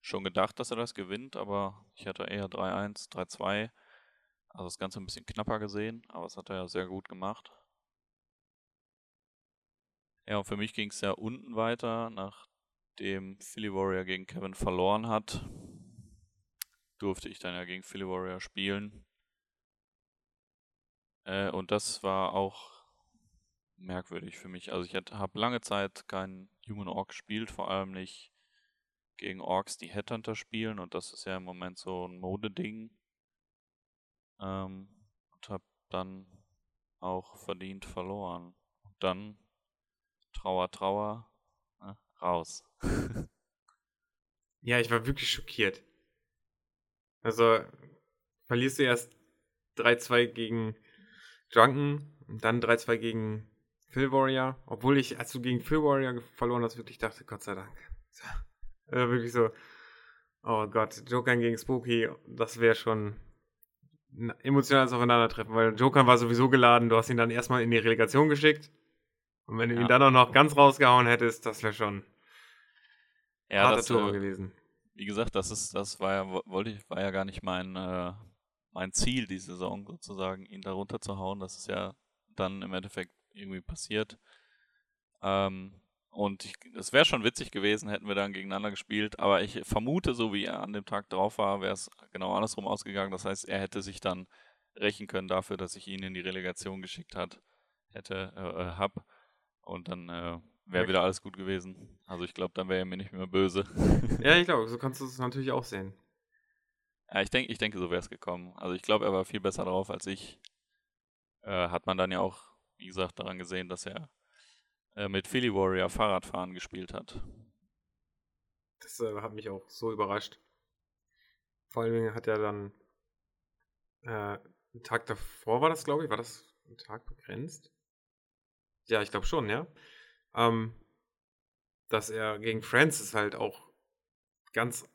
S4: schon gedacht, dass er das gewinnt, aber ich hatte eher 3-1, 3-2. Also das Ganze ein bisschen knapper gesehen, aber das hat er ja sehr gut gemacht. Ja, und für mich ging es ja unten weiter, nach dem Philly Warrior gegen Kevin verloren hat, durfte ich dann ja gegen Philly Warrior spielen. Äh, und das war auch merkwürdig für mich. Also ich habe lange Zeit keinen Human Orc gespielt, vor allem nicht gegen Orks, die Headhunter spielen. Und das ist ja im Moment so ein Modeding. Ähm, und habe dann auch verdient verloren. Und dann Trauer, Trauer, äh, raus.
S3: Ja, ich war wirklich schockiert. Also, verlierst du erst 3-2 gegen Drunken und dann 3-2 gegen Phil Warrior. Obwohl ich, als du gegen Phil Warrior verloren hast, wirklich dachte, Gott sei Dank. Also wirklich so, oh Gott, Joker gegen Spooky, das wäre schon ein emotionales Aufeinandertreffen, weil Joker war sowieso geladen, du hast ihn dann erstmal in die Relegation geschickt. Und wenn du
S4: Ja.
S3: ihn dann auch noch ganz rausgehauen hättest, das wäre schon
S4: Ja,
S3: harter
S4: das,
S3: Tour
S4: äh,
S3: gewesen.
S4: wie gesagt, das ist, das war ja, wo- wollte ich, war ja gar nicht mein, äh, mein Ziel, die Saison sozusagen, ihn da runterzuhauen. Das ist ja dann im Endeffekt irgendwie passiert. Ähm, und es wäre schon witzig gewesen, hätten wir dann gegeneinander gespielt, aber ich vermute, so wie er an dem Tag drauf war, wäre es genau andersrum ausgegangen. Das heißt, er hätte sich dann rächen können dafür, dass ich ihn in die Relegation geschickt hat, hätte, äh, äh, hab. Und dann äh, wäre wieder alles gut gewesen. Also ich glaube, dann wäre er mir nicht mehr böse.
S3: Ja, ich glaube, so kannst du es natürlich auch sehen.
S4: Ja, ich denke, ich denke, so wäre es gekommen. Also ich glaube, er war viel besser drauf als ich. Äh, hat man dann ja auch, wie gesagt, daran gesehen, dass er äh, mit Philly Warrior Fahrradfahren gespielt hat.
S3: Das äh, hat mich auch so überrascht. Vor allen Dingen hat er dann äh, einen Tag davor war das, glaube ich, war das ein Tag begrenzt? Ja, ich glaube schon, ja. Ähm, dass er gegen Francis halt auch ganz,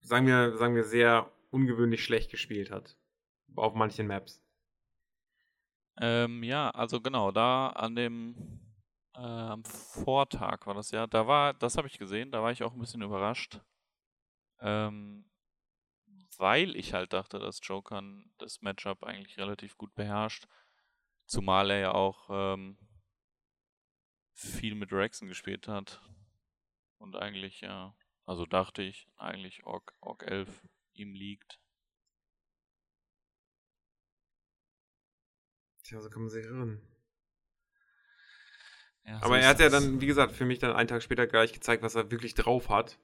S3: sagen wir, sagen wir, sehr ungewöhnlich schlecht gespielt hat. Auf manchen Maps.
S4: Ähm, ja, also genau, da an dem äh, Vortag war das ja, da war, das habe ich gesehen, da war ich auch ein bisschen überrascht. Ähm, weil ich halt dachte, dass Joker das Matchup eigentlich relativ gut beherrscht. Zumal er ja auch ähm, viel mit Rexen gespielt hat. Und eigentlich, ja, also dachte ich, eigentlich Orc, Orc 11 ihm liegt.
S3: Tja, so kann man sich irren.
S4: Ja, so
S3: Aber er hat ja
S4: das.
S3: dann, wie gesagt, für mich dann einen Tag später gleich gezeigt, was er wirklich drauf hat.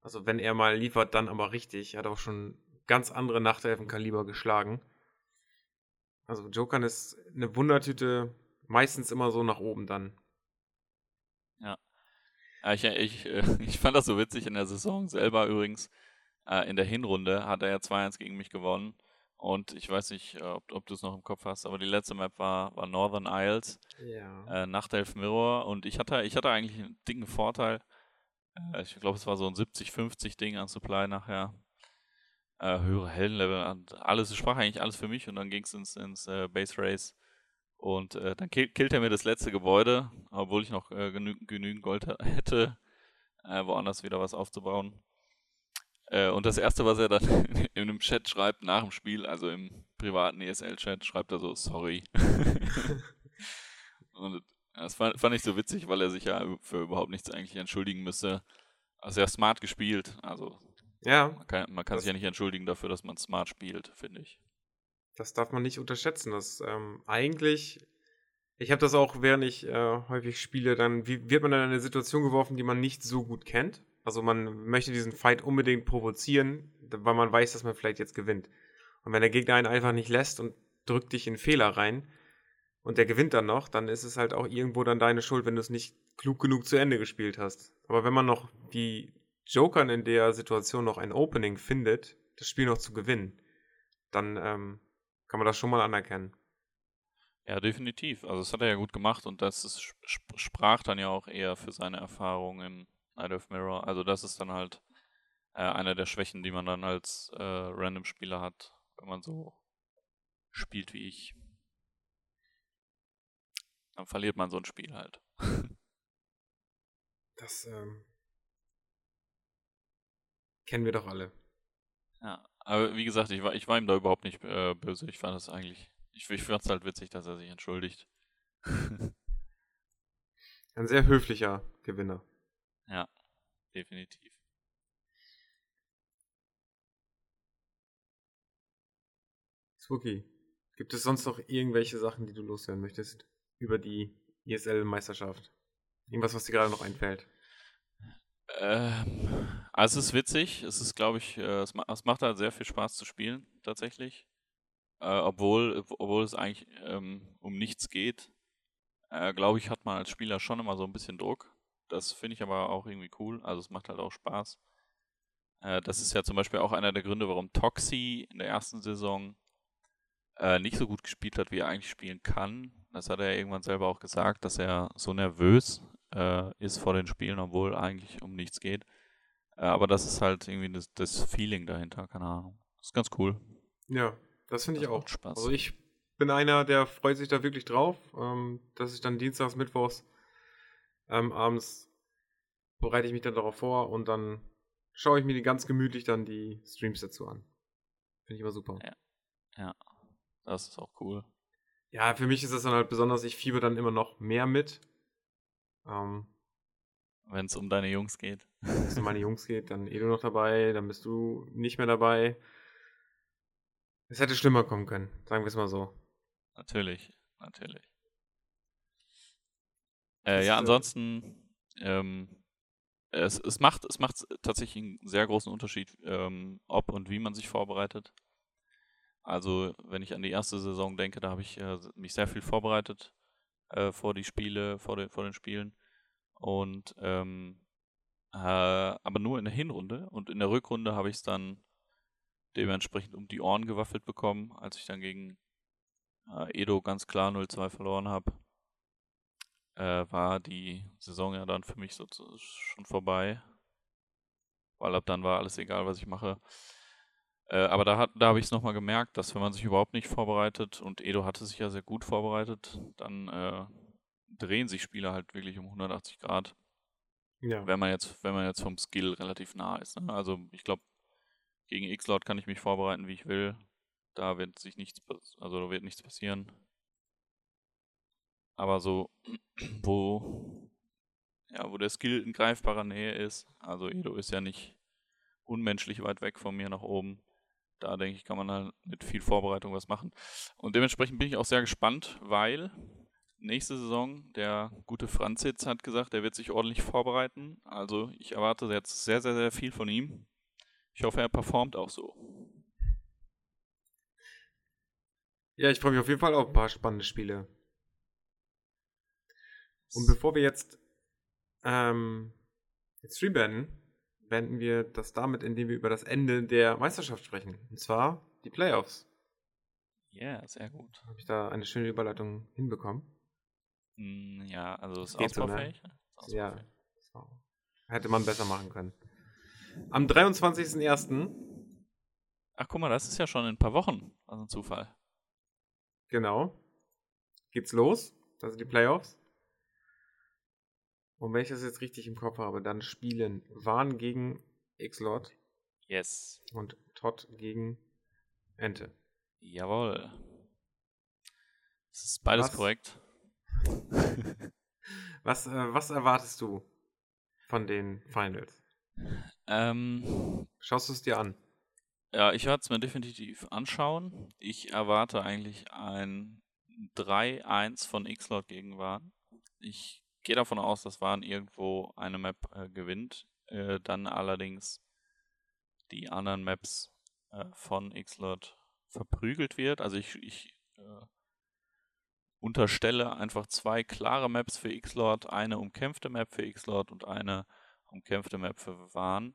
S3: Also wenn er mal liefert, dann aber richtig. Er hat auch schon ganz andere Nachtelfen-Kaliber geschlagen. Also Jokern ist eine Wundertüte, meistens immer so nach oben dann.
S4: Ja, ich, ich, ich fand das so witzig in der Saison selber übrigens. Äh, in der Hinrunde hat er ja 2-1 gegen mich gewonnen. Und ich weiß nicht, äh, ob, ob du es noch im Kopf hast, aber die letzte Map war, war Northern Isles,
S3: Ja.
S4: äh, Nachtelf Mirror. Und ich hatte, ich hatte eigentlich einen dicken Vorteil. Äh, ich glaube, es war so ein 70-50 Ding an Supply nachher. Äh, höhere Heldenlevel und alles, es sprach eigentlich alles für mich. Und dann ging es ins, ins äh, Base Race. Und äh, dann kill, killt er mir das letzte Gebäude, obwohl ich noch äh, genü genügend Gold hätte, woanders wieder was aufzubauen. Äh, und das erste, was er dann in einem Chat schreibt nach dem Spiel, also im privaten ESL-Chat, schreibt er so, sorry. und das fand, fand ich so witzig, weil er sich ja für überhaupt nichts eigentlich entschuldigen müsste. Also er hat smart gespielt, also
S3: ja,
S4: man kann, man kann sich ja nicht entschuldigen dafür, dass man smart spielt, finde ich.
S3: das darf man nicht unterschätzen. Das ähm, eigentlich, ich habe das auch, während ich äh, häufig spiele, dann wie, wird man in eine Situation geworfen, die man nicht so gut kennt. Also man möchte diesen Fight unbedingt provozieren, weil man weiß, dass man vielleicht jetzt gewinnt. Und wenn der Gegner einen einfach nicht lässt und drückt dich in Fehler rein und der gewinnt dann noch, dann ist es halt auch irgendwo dann deine Schuld, wenn du es nicht klug genug zu Ende gespielt hast. Aber wenn man noch wie Jokern in der Situation noch ein Opening findet, das Spiel noch zu gewinnen, dann ähm, kann man das schon mal anerkennen.
S4: Ja, definitiv. Also das hat er ja gut gemacht und das ist, sp- sprach dann ja auch eher für seine Erfahrung im Night of Mirror. Also das ist dann halt äh, einer der Schwächen, die man dann als äh, Random-Spieler hat, wenn man so spielt wie ich. Dann verliert man so ein Spiel halt.
S3: Das ähm, kennen wir doch alle.
S4: Ja, aber wie gesagt, ich war, ich war ihm da überhaupt nicht äh, böse. Ich fand das eigentlich, ich, ich fand es halt witzig, dass er sich entschuldigt.
S3: Ein sehr höflicher Gewinner.
S4: Ja, definitiv.
S3: Spooky. Gibt es sonst noch irgendwelche Sachen, die du loswerden möchtest über die ESL-Meisterschaft? Irgendwas, was dir gerade noch einfällt?
S4: Ähm, also es ist witzig. Es ist, glaube ich, äh, es, ma es macht halt sehr viel Spaß zu spielen, tatsächlich. Äh, obwohl, obwohl es eigentlich ähm, um nichts geht, äh, glaube ich, hat man als Spieler schon immer so ein bisschen Druck. Das finde ich aber auch irgendwie cool. Also es macht halt auch Spaß. Äh, das ist ja zum Beispiel auch einer der Gründe, warum Toxi in der ersten Saison äh, nicht so gut gespielt hat, wie er eigentlich spielen kann. Das hat er irgendwann selber auch gesagt, dass er so nervös äh, ist vor den Spielen, obwohl eigentlich um nichts geht. Äh, aber das ist halt irgendwie das, das, Feeling dahinter, keine Ahnung. Das ist ganz cool.
S3: Ja, das finde ich auch.
S4: Spaß.
S3: Also ich bin einer, der freut sich da wirklich drauf, ähm, dass ich dann dienstags, mittwochs ähm, abends bereite ich mich dann darauf vor und dann schaue ich mir die ganz gemütlich dann die Streams dazu an. Finde ich immer super.
S4: Ja. ja, das ist auch cool.
S3: Ja, für mich ist das dann halt besonders, ich fieber dann immer noch mehr mit. Ähm,
S4: Wenn es um deine Jungs geht.
S3: Wenn es um meine Jungs geht, dann eh du noch dabei, dann bist du nicht mehr dabei. Es hätte schlimmer kommen können, sagen wir es mal so.
S4: Natürlich, natürlich. Äh, ja, äh, ansonsten, ähm, es, es, macht, es macht tatsächlich einen sehr großen Unterschied, ähm, ob und wie man sich vorbereitet. Also, wenn ich an die erste Saison denke, da habe ich äh, mich sehr viel vorbereitet äh, vor die Spiele, vor, de, vor den Spielen. Und ähm, äh, aber nur in der Hinrunde und in der Rückrunde habe ich es dann dementsprechend um die Ohren gewaffelt bekommen, als ich dann gegen äh, Edo ganz klar 0-2 verloren habe. Äh, war die Saison ja dann für mich so schon vorbei. Weil ab dann war alles egal, was ich mache. Äh, aber da, da habe ich es nochmal gemerkt, dass wenn man sich überhaupt nicht vorbereitet, und Edo hatte sich ja sehr gut vorbereitet, dann äh, drehen sich Spieler halt wirklich um 180 Grad. Ja. Wenn man jetzt, wenn man jetzt vom Skill relativ nah ist. Ne? Also ich glaube, gegen X-Lord kann ich mich vorbereiten, wie ich will. Da wird sich nichts, also da wird nichts passieren. Aber so, wo, ja, wo der Skill in greifbarer Nähe ist, also Edo ist ja nicht unmenschlich weit weg von mir nach oben. Da denke ich, kann man halt mit viel Vorbereitung was machen. Und dementsprechend bin ich auch sehr gespannt, weil nächste Saison der gute Franzitz hat gesagt, er wird sich ordentlich vorbereiten. Also ich erwarte jetzt sehr, sehr, sehr viel von ihm. Ich hoffe, er performt auch so.
S3: Ja, ich freue mich auf jeden Fall auf ein paar spannende Spiele. Und bevor wir jetzt ähm, jetzt Stream beenden, beenden wir das damit, indem wir über das Ende der Meisterschaft sprechen. Und zwar die Playoffs.
S4: Ja, yeah, sehr gut.
S3: Habe ich da eine schöne Überleitung hinbekommen?
S4: Mm, ja, also ist ausbaufähig.
S3: So, ne? Ja, so. hätte man besser machen können. Am 23.01.
S4: Ach, guck mal, das ist ja schon in ein paar Wochen. Also ein Zufall.
S3: Genau. Geht's los. Das sind die Playoffs. Und wenn ich das jetzt richtig im Kopf habe, dann spielen Warn gegen X-Lord.
S4: Yes.
S3: Und Todd gegen Ente.
S4: Jawohl. Das ist beides was, korrekt.
S3: was, äh, was erwartest du von den Finals?
S4: Ähm,
S3: Schaust du es dir an?
S4: Ja, ich werde es mir definitiv anschauen. Ich erwarte eigentlich ein 3-1 von X-Lord gegen Warn. Ich gehe davon aus, dass Waren irgendwo eine Map äh, gewinnt, äh, dann allerdings die anderen Maps äh, von Xlot verprügelt wird. Also ich, ich äh, unterstelle einfach zwei klare Maps für Xlord, eine umkämpfte Map für Xlord und eine umkämpfte Map für Waren.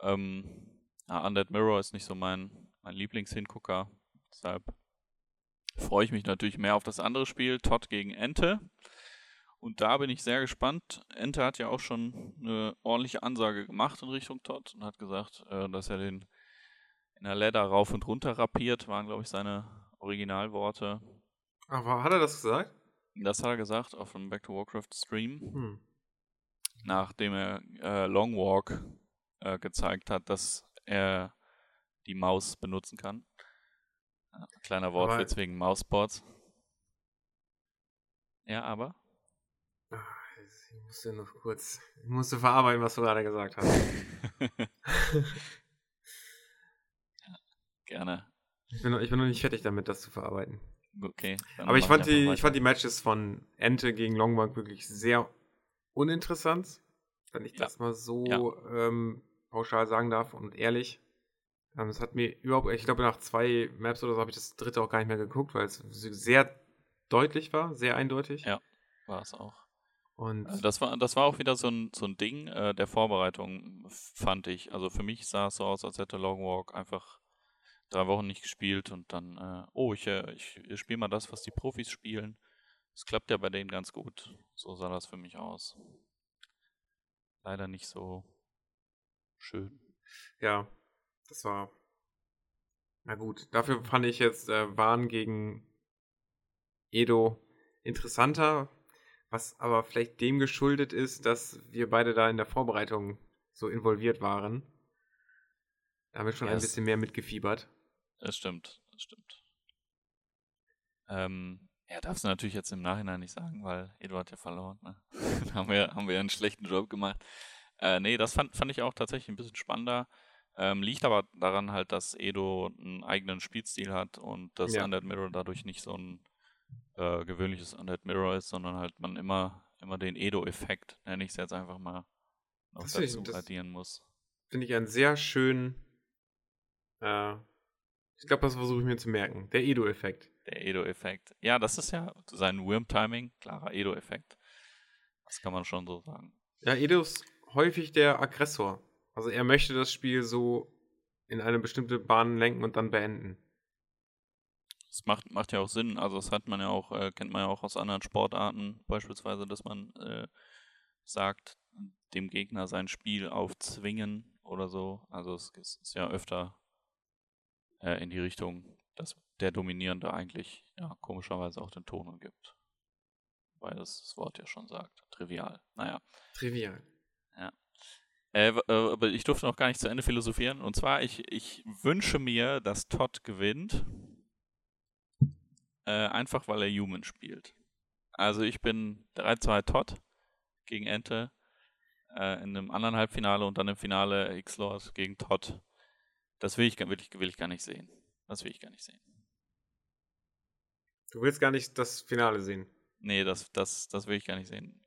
S4: Ähm, Undead Mirror ist nicht so mein, mein Lieblingshingucker, deshalb freue ich mich natürlich mehr auf das andere Spiel, Todd gegen Ente. Und da bin ich sehr gespannt. Ente hat ja auch schon eine ordentliche Ansage gemacht in Richtung Todd und hat gesagt, äh, dass er den in der Ladder rauf und runter rapiert, waren, glaube ich, seine Originalworte.
S3: Aber hat er das gesagt?
S4: Das hat er gesagt auf dem Back to Warcraft Stream. Hm. Nachdem er äh, Long Walk äh, gezeigt hat, dass er die Maus benutzen kann. Kleiner Wortwitz wegen Mausboards. Ja, aber?
S3: Ich musste noch kurz, ich musste verarbeiten, was du gerade gesagt hast.
S4: Gerne.
S3: Ich bin, noch, ich bin noch nicht fertig damit, das zu verarbeiten.
S4: Okay.
S3: Aber ich fand, die, ich fand die Matches von Ente gegen Longbank wirklich sehr uninteressant, wenn ich ja. das mal so ja. ähm, pauschal sagen darf und ehrlich. Ähm, Es hat mir überhaupt, ich glaube, nach zwei Maps oder so habe ich das dritte auch gar nicht mehr geguckt, weil es sehr deutlich war, sehr eindeutig.
S4: Ja. War es auch.
S3: Und
S4: Also Das war, das war auch wieder so ein, so ein Ding äh, der Vorbereitung, fand ich. Also für mich sah es so aus, als hätte Long Walk einfach drei Wochen nicht gespielt und dann, äh, oh, ich, äh, ich, spiele mal das, was die Profis spielen. Es klappt ja bei denen ganz gut. So sah das für mich aus. Leider nicht so schön.
S3: ja, das war. Na gut, dafür fand ich jetzt äh, Wahn gegen Edo interessanter, was aber vielleicht dem geschuldet ist, dass wir beide da in der Vorbereitung so involviert waren. Da haben wir schon
S4: Ja,
S3: ein bisschen mehr mitgefiebert.
S4: Das stimmt, das stimmt. Ähm, ja, darfst du natürlich jetzt im Nachhinein nicht sagen, weil Eduard ja verloren. Ne? da haben wir, haben wir ja einen schlechten Job gemacht. Äh, nee, das fand, fand ich auch tatsächlich ein bisschen spannender. Ähm, liegt aber daran halt, dass Edo einen eigenen Spielstil hat und das
S3: Ja.
S4: Undead Mirror dadurch nicht so ein äh, gewöhnliches Undead Mirror ist, sondern halt man immer, immer den Edo-Effekt, nenne ich es jetzt einfach mal, noch
S3: Das ich-
S4: dazu
S3: das-
S4: addieren muss.
S3: Finde ich einen sehr schönen. Äh, ich glaube, das versuche ich mir zu merken. Der Edo-Effekt.
S4: Der Edo-Effekt. Ja, das ist ja sein Worm-Timing, klarer Edo-Effekt. Das kann man schon so sagen.
S3: Ja, Edo ist häufig der Aggressor. Also er möchte das Spiel so in eine bestimmte Bahn lenken und dann beenden.
S4: Das macht, macht ja auch Sinn. Also das hat man ja auch, äh, kennt man ja auch aus anderen Sportarten, beispielsweise, dass man äh, sagt, dem Gegner sein Spiel aufzwingen oder so. Also es, es ist ja öfter äh, in die Richtung, dass der Dominierende eigentlich ja komischerweise auch den Ton umgibt. Weil das, das Wort ja schon sagt. Trivial. Naja.
S3: Trivial.
S4: Äh, w- äh, aber ich durfte noch gar nicht zu Ende philosophieren. Und zwar, ich, ich wünsche mir, dass Todd gewinnt. Äh, einfach weil er Human spielt. Also ich bin 3-2 Todd gegen Ente. Äh, in einem anderen Halbfinale und dann im Finale X-Lord gegen Todd. Das will ich, gar- will, ich, will ich gar nicht sehen. Das will ich gar nicht sehen.
S3: Du willst gar nicht das Finale sehen.
S4: Nee, das, das, das will ich gar nicht sehen.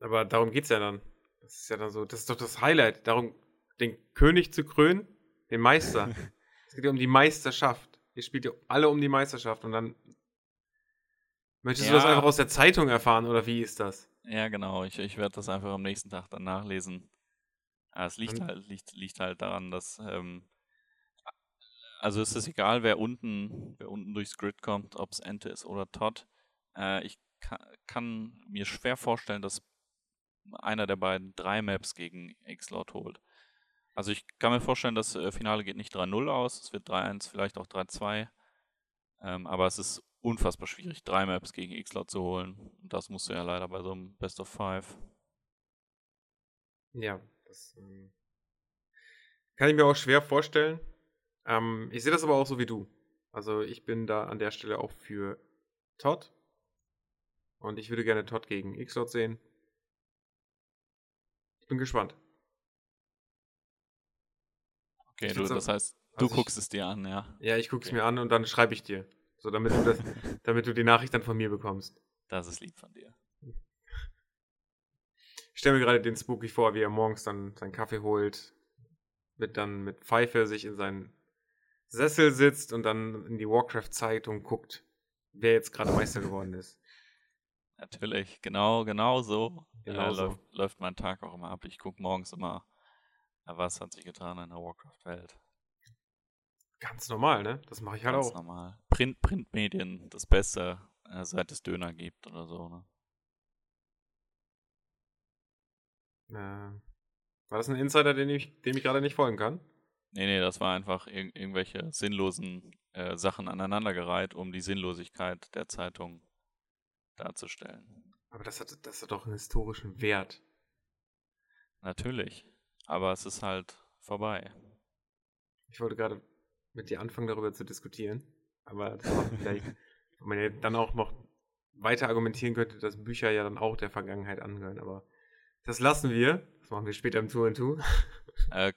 S3: Aber darum geht's ja dann. Das ist ja dann so, das ist doch das Highlight. Darum, den König zu krönen, den Meister. es geht ja um die Meisterschaft. Ihr spielt ja alle um die Meisterschaft und dann. Möchtest du das
S4: Ja.
S3: einfach aus der Zeitung erfahren oder wie ist das?
S4: Ja, genau. Ich, ich werde das einfach am nächsten Tag dann nachlesen. Ja, es liegt halt, liegt, liegt halt daran, dass, ähm, also es ist egal, wer unten, wer unten durchs Grid kommt, ob es Ente ist oder Todd. Äh, ich kann, kann mir schwer vorstellen, dass einer der beiden drei Maps gegen X-Lord holt. Also ich kann mir vorstellen, das äh, Finale geht nicht 3-0 aus, es wird 3-1, vielleicht auch 3-2. Ähm, aber es ist unfassbar schwierig, drei Maps gegen X-Lord zu holen. Und das musst du ja leider bei so einem Best of Five.
S3: Ja, das ähm, kann ich mir auch schwer vorstellen. Ähm, ich sehe das aber auch so wie du. Also ich bin da an der Stelle auch für Todd. Und ich würde gerne Todd gegen X-Lord sehen. Ich bin gespannt.
S4: Okay,
S3: Ich
S4: du, das heißt, du
S3: also ich-
S4: guckst es dir an, ja.
S3: Ja, ich gucke es
S4: Okay.
S3: mir an und dann schreibe ich dir. So, damit du, das, damit du die Nachricht dann von mir bekommst.
S4: Das ist lieb von dir.
S3: Ich stelle mir gerade den Spooky vor, wie er morgens dann seinen Kaffee holt, mit dann mit Pfeife sich in seinen Sessel sitzt und dann in die Warcraft-Zeitung guckt, wer jetzt gerade Meister geworden ist.
S4: Natürlich, genau, genau so,
S3: Genau
S4: äh,
S3: so.
S4: läuft, läuft mein Tag auch immer ab. Ich gucke morgens immer, was hat sich getan in der Warcraft-Welt.
S3: Ganz normal, ne? Das mache ich halt
S4: Ganz
S3: auch.
S4: normal. Print, Printmedien, das Beste, äh, seit es Döner gibt oder so, ne?
S3: Äh, war das ein Insider, den ich, dem ich gerade nicht folgen kann?
S4: Nee, nee, das war einfach ir irgendwelche sinnlosen äh, Sachen aneinandergereiht, um die Sinnlosigkeit der Zeitung darzustellen.
S3: Aber das hat, das hat doch einen historischen Wert.
S4: Natürlich. Aber es ist halt vorbei.
S3: Ich wollte gerade mit dir anfangen, darüber zu diskutieren. Aber das war vielleicht, wenn man ja dann auch noch weiter argumentieren könnte, dass Bücher ja dann auch der Vergangenheit angehören. Aber das lassen wir. Das machen wir später im Tour and Two.
S4: Äh,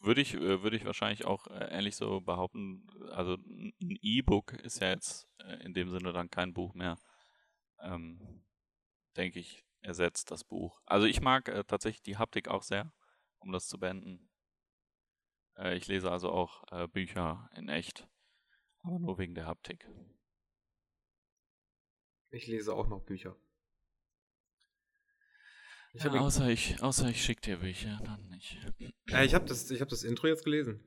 S4: würde ich, äh, würde ich wahrscheinlich auch äh, ähnlich so behaupten. Also ein E-Book ist ja jetzt äh, in dem Sinne dann kein Buch mehr. Ähm, denke ich, ersetzt das Buch. Also ich mag äh, tatsächlich die Haptik auch sehr, um das zu beenden. Äh, ich lese also auch äh, Bücher in echt, aber nur wegen der Haptik.
S3: Ich lese auch noch Bücher.
S4: Ich ja, außer ich, außer ich schicke dir Bücher, dann nicht.
S3: Äh, ich habe das, hab das Intro jetzt gelesen.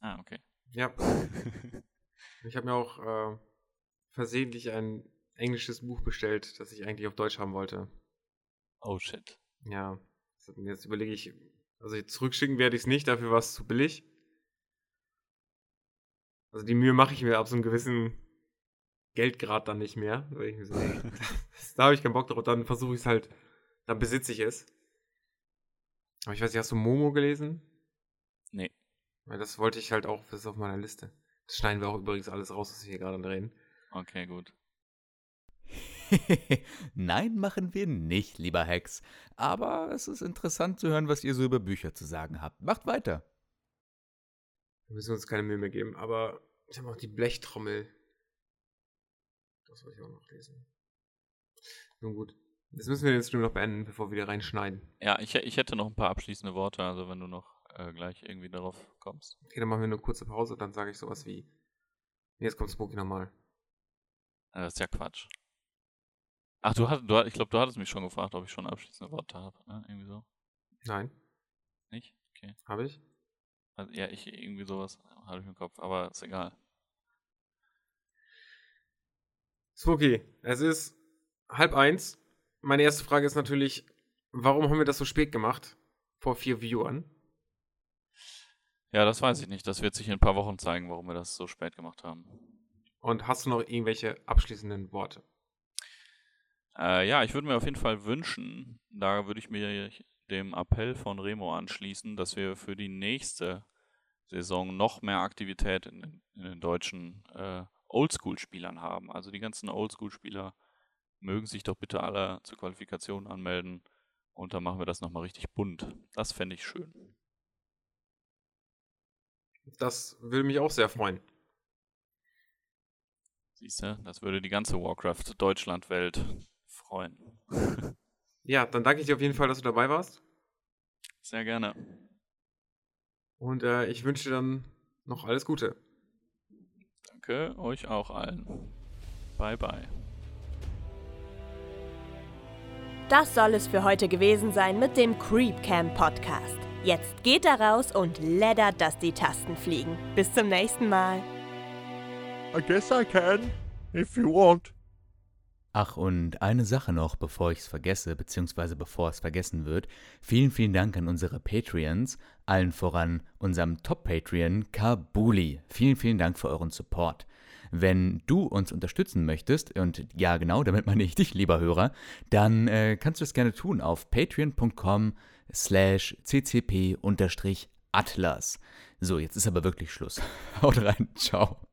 S4: Ah, okay.
S3: Ja. ich habe mir auch äh, versehentlich ein englisches Buch bestellt, das ich eigentlich auf Deutsch haben wollte.
S4: Oh shit.
S3: Ja. Jetzt überlege ich, also zurückschicken werde ich es nicht, dafür war es zu billig. Also die Mühe mache ich mir ab so einem gewissen Geldgrad dann nicht mehr. Weil ich mir so, da habe ich keinen Bock drauf, dann versuche ich es halt, dann besitze ich es. Aber ich weiß nicht, hast du Momo gelesen?
S4: Nee.
S3: Weil das wollte ich halt auch, das ist auf meiner Liste. Das schneiden wir auch übrigens alles raus, was wir hier gerade drehen.
S4: Okay, gut.
S5: Nein, machen wir nicht, lieber Hex. Aber es ist interessant zu hören, was ihr so über Bücher zu sagen habt. Macht weiter.
S3: Wir müssen uns keine Mühe mehr geben, aber ich habe auch die Blechtrommel. Das wollte ich auch noch lesen. Nun gut. Jetzt müssen wir den Stream noch beenden, bevor wir wieder reinschneiden.
S4: Ja, ich, ich hätte noch ein paar abschließende Worte, also wenn du noch äh, gleich irgendwie darauf kommst.
S3: Okay, dann machen wir eine kurze Pause, dann sage ich sowas wie. Jetzt kommt Smokey nochmal.
S4: Das ist ja Quatsch. Ach, du hast, du, ich glaube, du hattest mich schon gefragt, ob ich schon abschließende Worte habe, ne? Irgendwie so.
S3: Nein.
S4: Nicht? Okay.
S3: Habe ich?
S4: Also, ja, ich irgendwie sowas habe ich im Kopf, aber ist egal.
S3: Smokey, es ist halb eins. Meine erste Frage ist natürlich, warum haben wir das so spät gemacht? Vor vier Viewern?
S4: Ja, das weiß ich nicht. Das wird sich in ein paar Wochen zeigen, warum wir das so spät gemacht haben.
S3: Und hast du noch irgendwelche abschließenden Worte?
S4: Äh, ja, ich würde mir auf jeden Fall wünschen, da würde ich mir dem Appell von Remo anschließen, dass wir für die nächste Saison noch mehr Aktivität in, in den deutschen äh, Oldschool-Spielern haben. Also die ganzen Oldschool-Spieler mögen sich doch bitte alle zur Qualifikation anmelden und dann machen wir das nochmal richtig bunt. Das fände ich schön.
S3: Das würde mich auch sehr freuen.
S4: Siehst du, das würde die ganze Warcraft-Deutschland-Welt freuen.
S3: ja, dann danke ich dir auf jeden Fall, dass du dabei warst.
S4: Sehr gerne.
S3: Und äh, ich wünsche dir dann noch alles Gute.
S4: Danke euch auch allen. Bye bye.
S2: Das soll es für heute gewesen sein mit dem Creep Camp Podcast. Jetzt geht da raus und leddert, dass die Tasten fliegen. Bis zum nächsten Mal.
S1: I guess I can, if you want.
S5: Ach, und eine Sache noch, bevor ich es vergesse, beziehungsweise bevor es vergessen wird. Vielen, vielen Dank an unsere Patreons, allen voran unserem Top-Patreon Kabuli. Vielen, vielen Dank für euren Support. Wenn du uns unterstützen möchtest, und ja genau, damit meine ich dich, lieber Hörer, dann äh, kannst du es gerne tun auf patreon.com slash ccp-atlas. So, jetzt ist aber wirklich Schluss. Haut rein, ciao.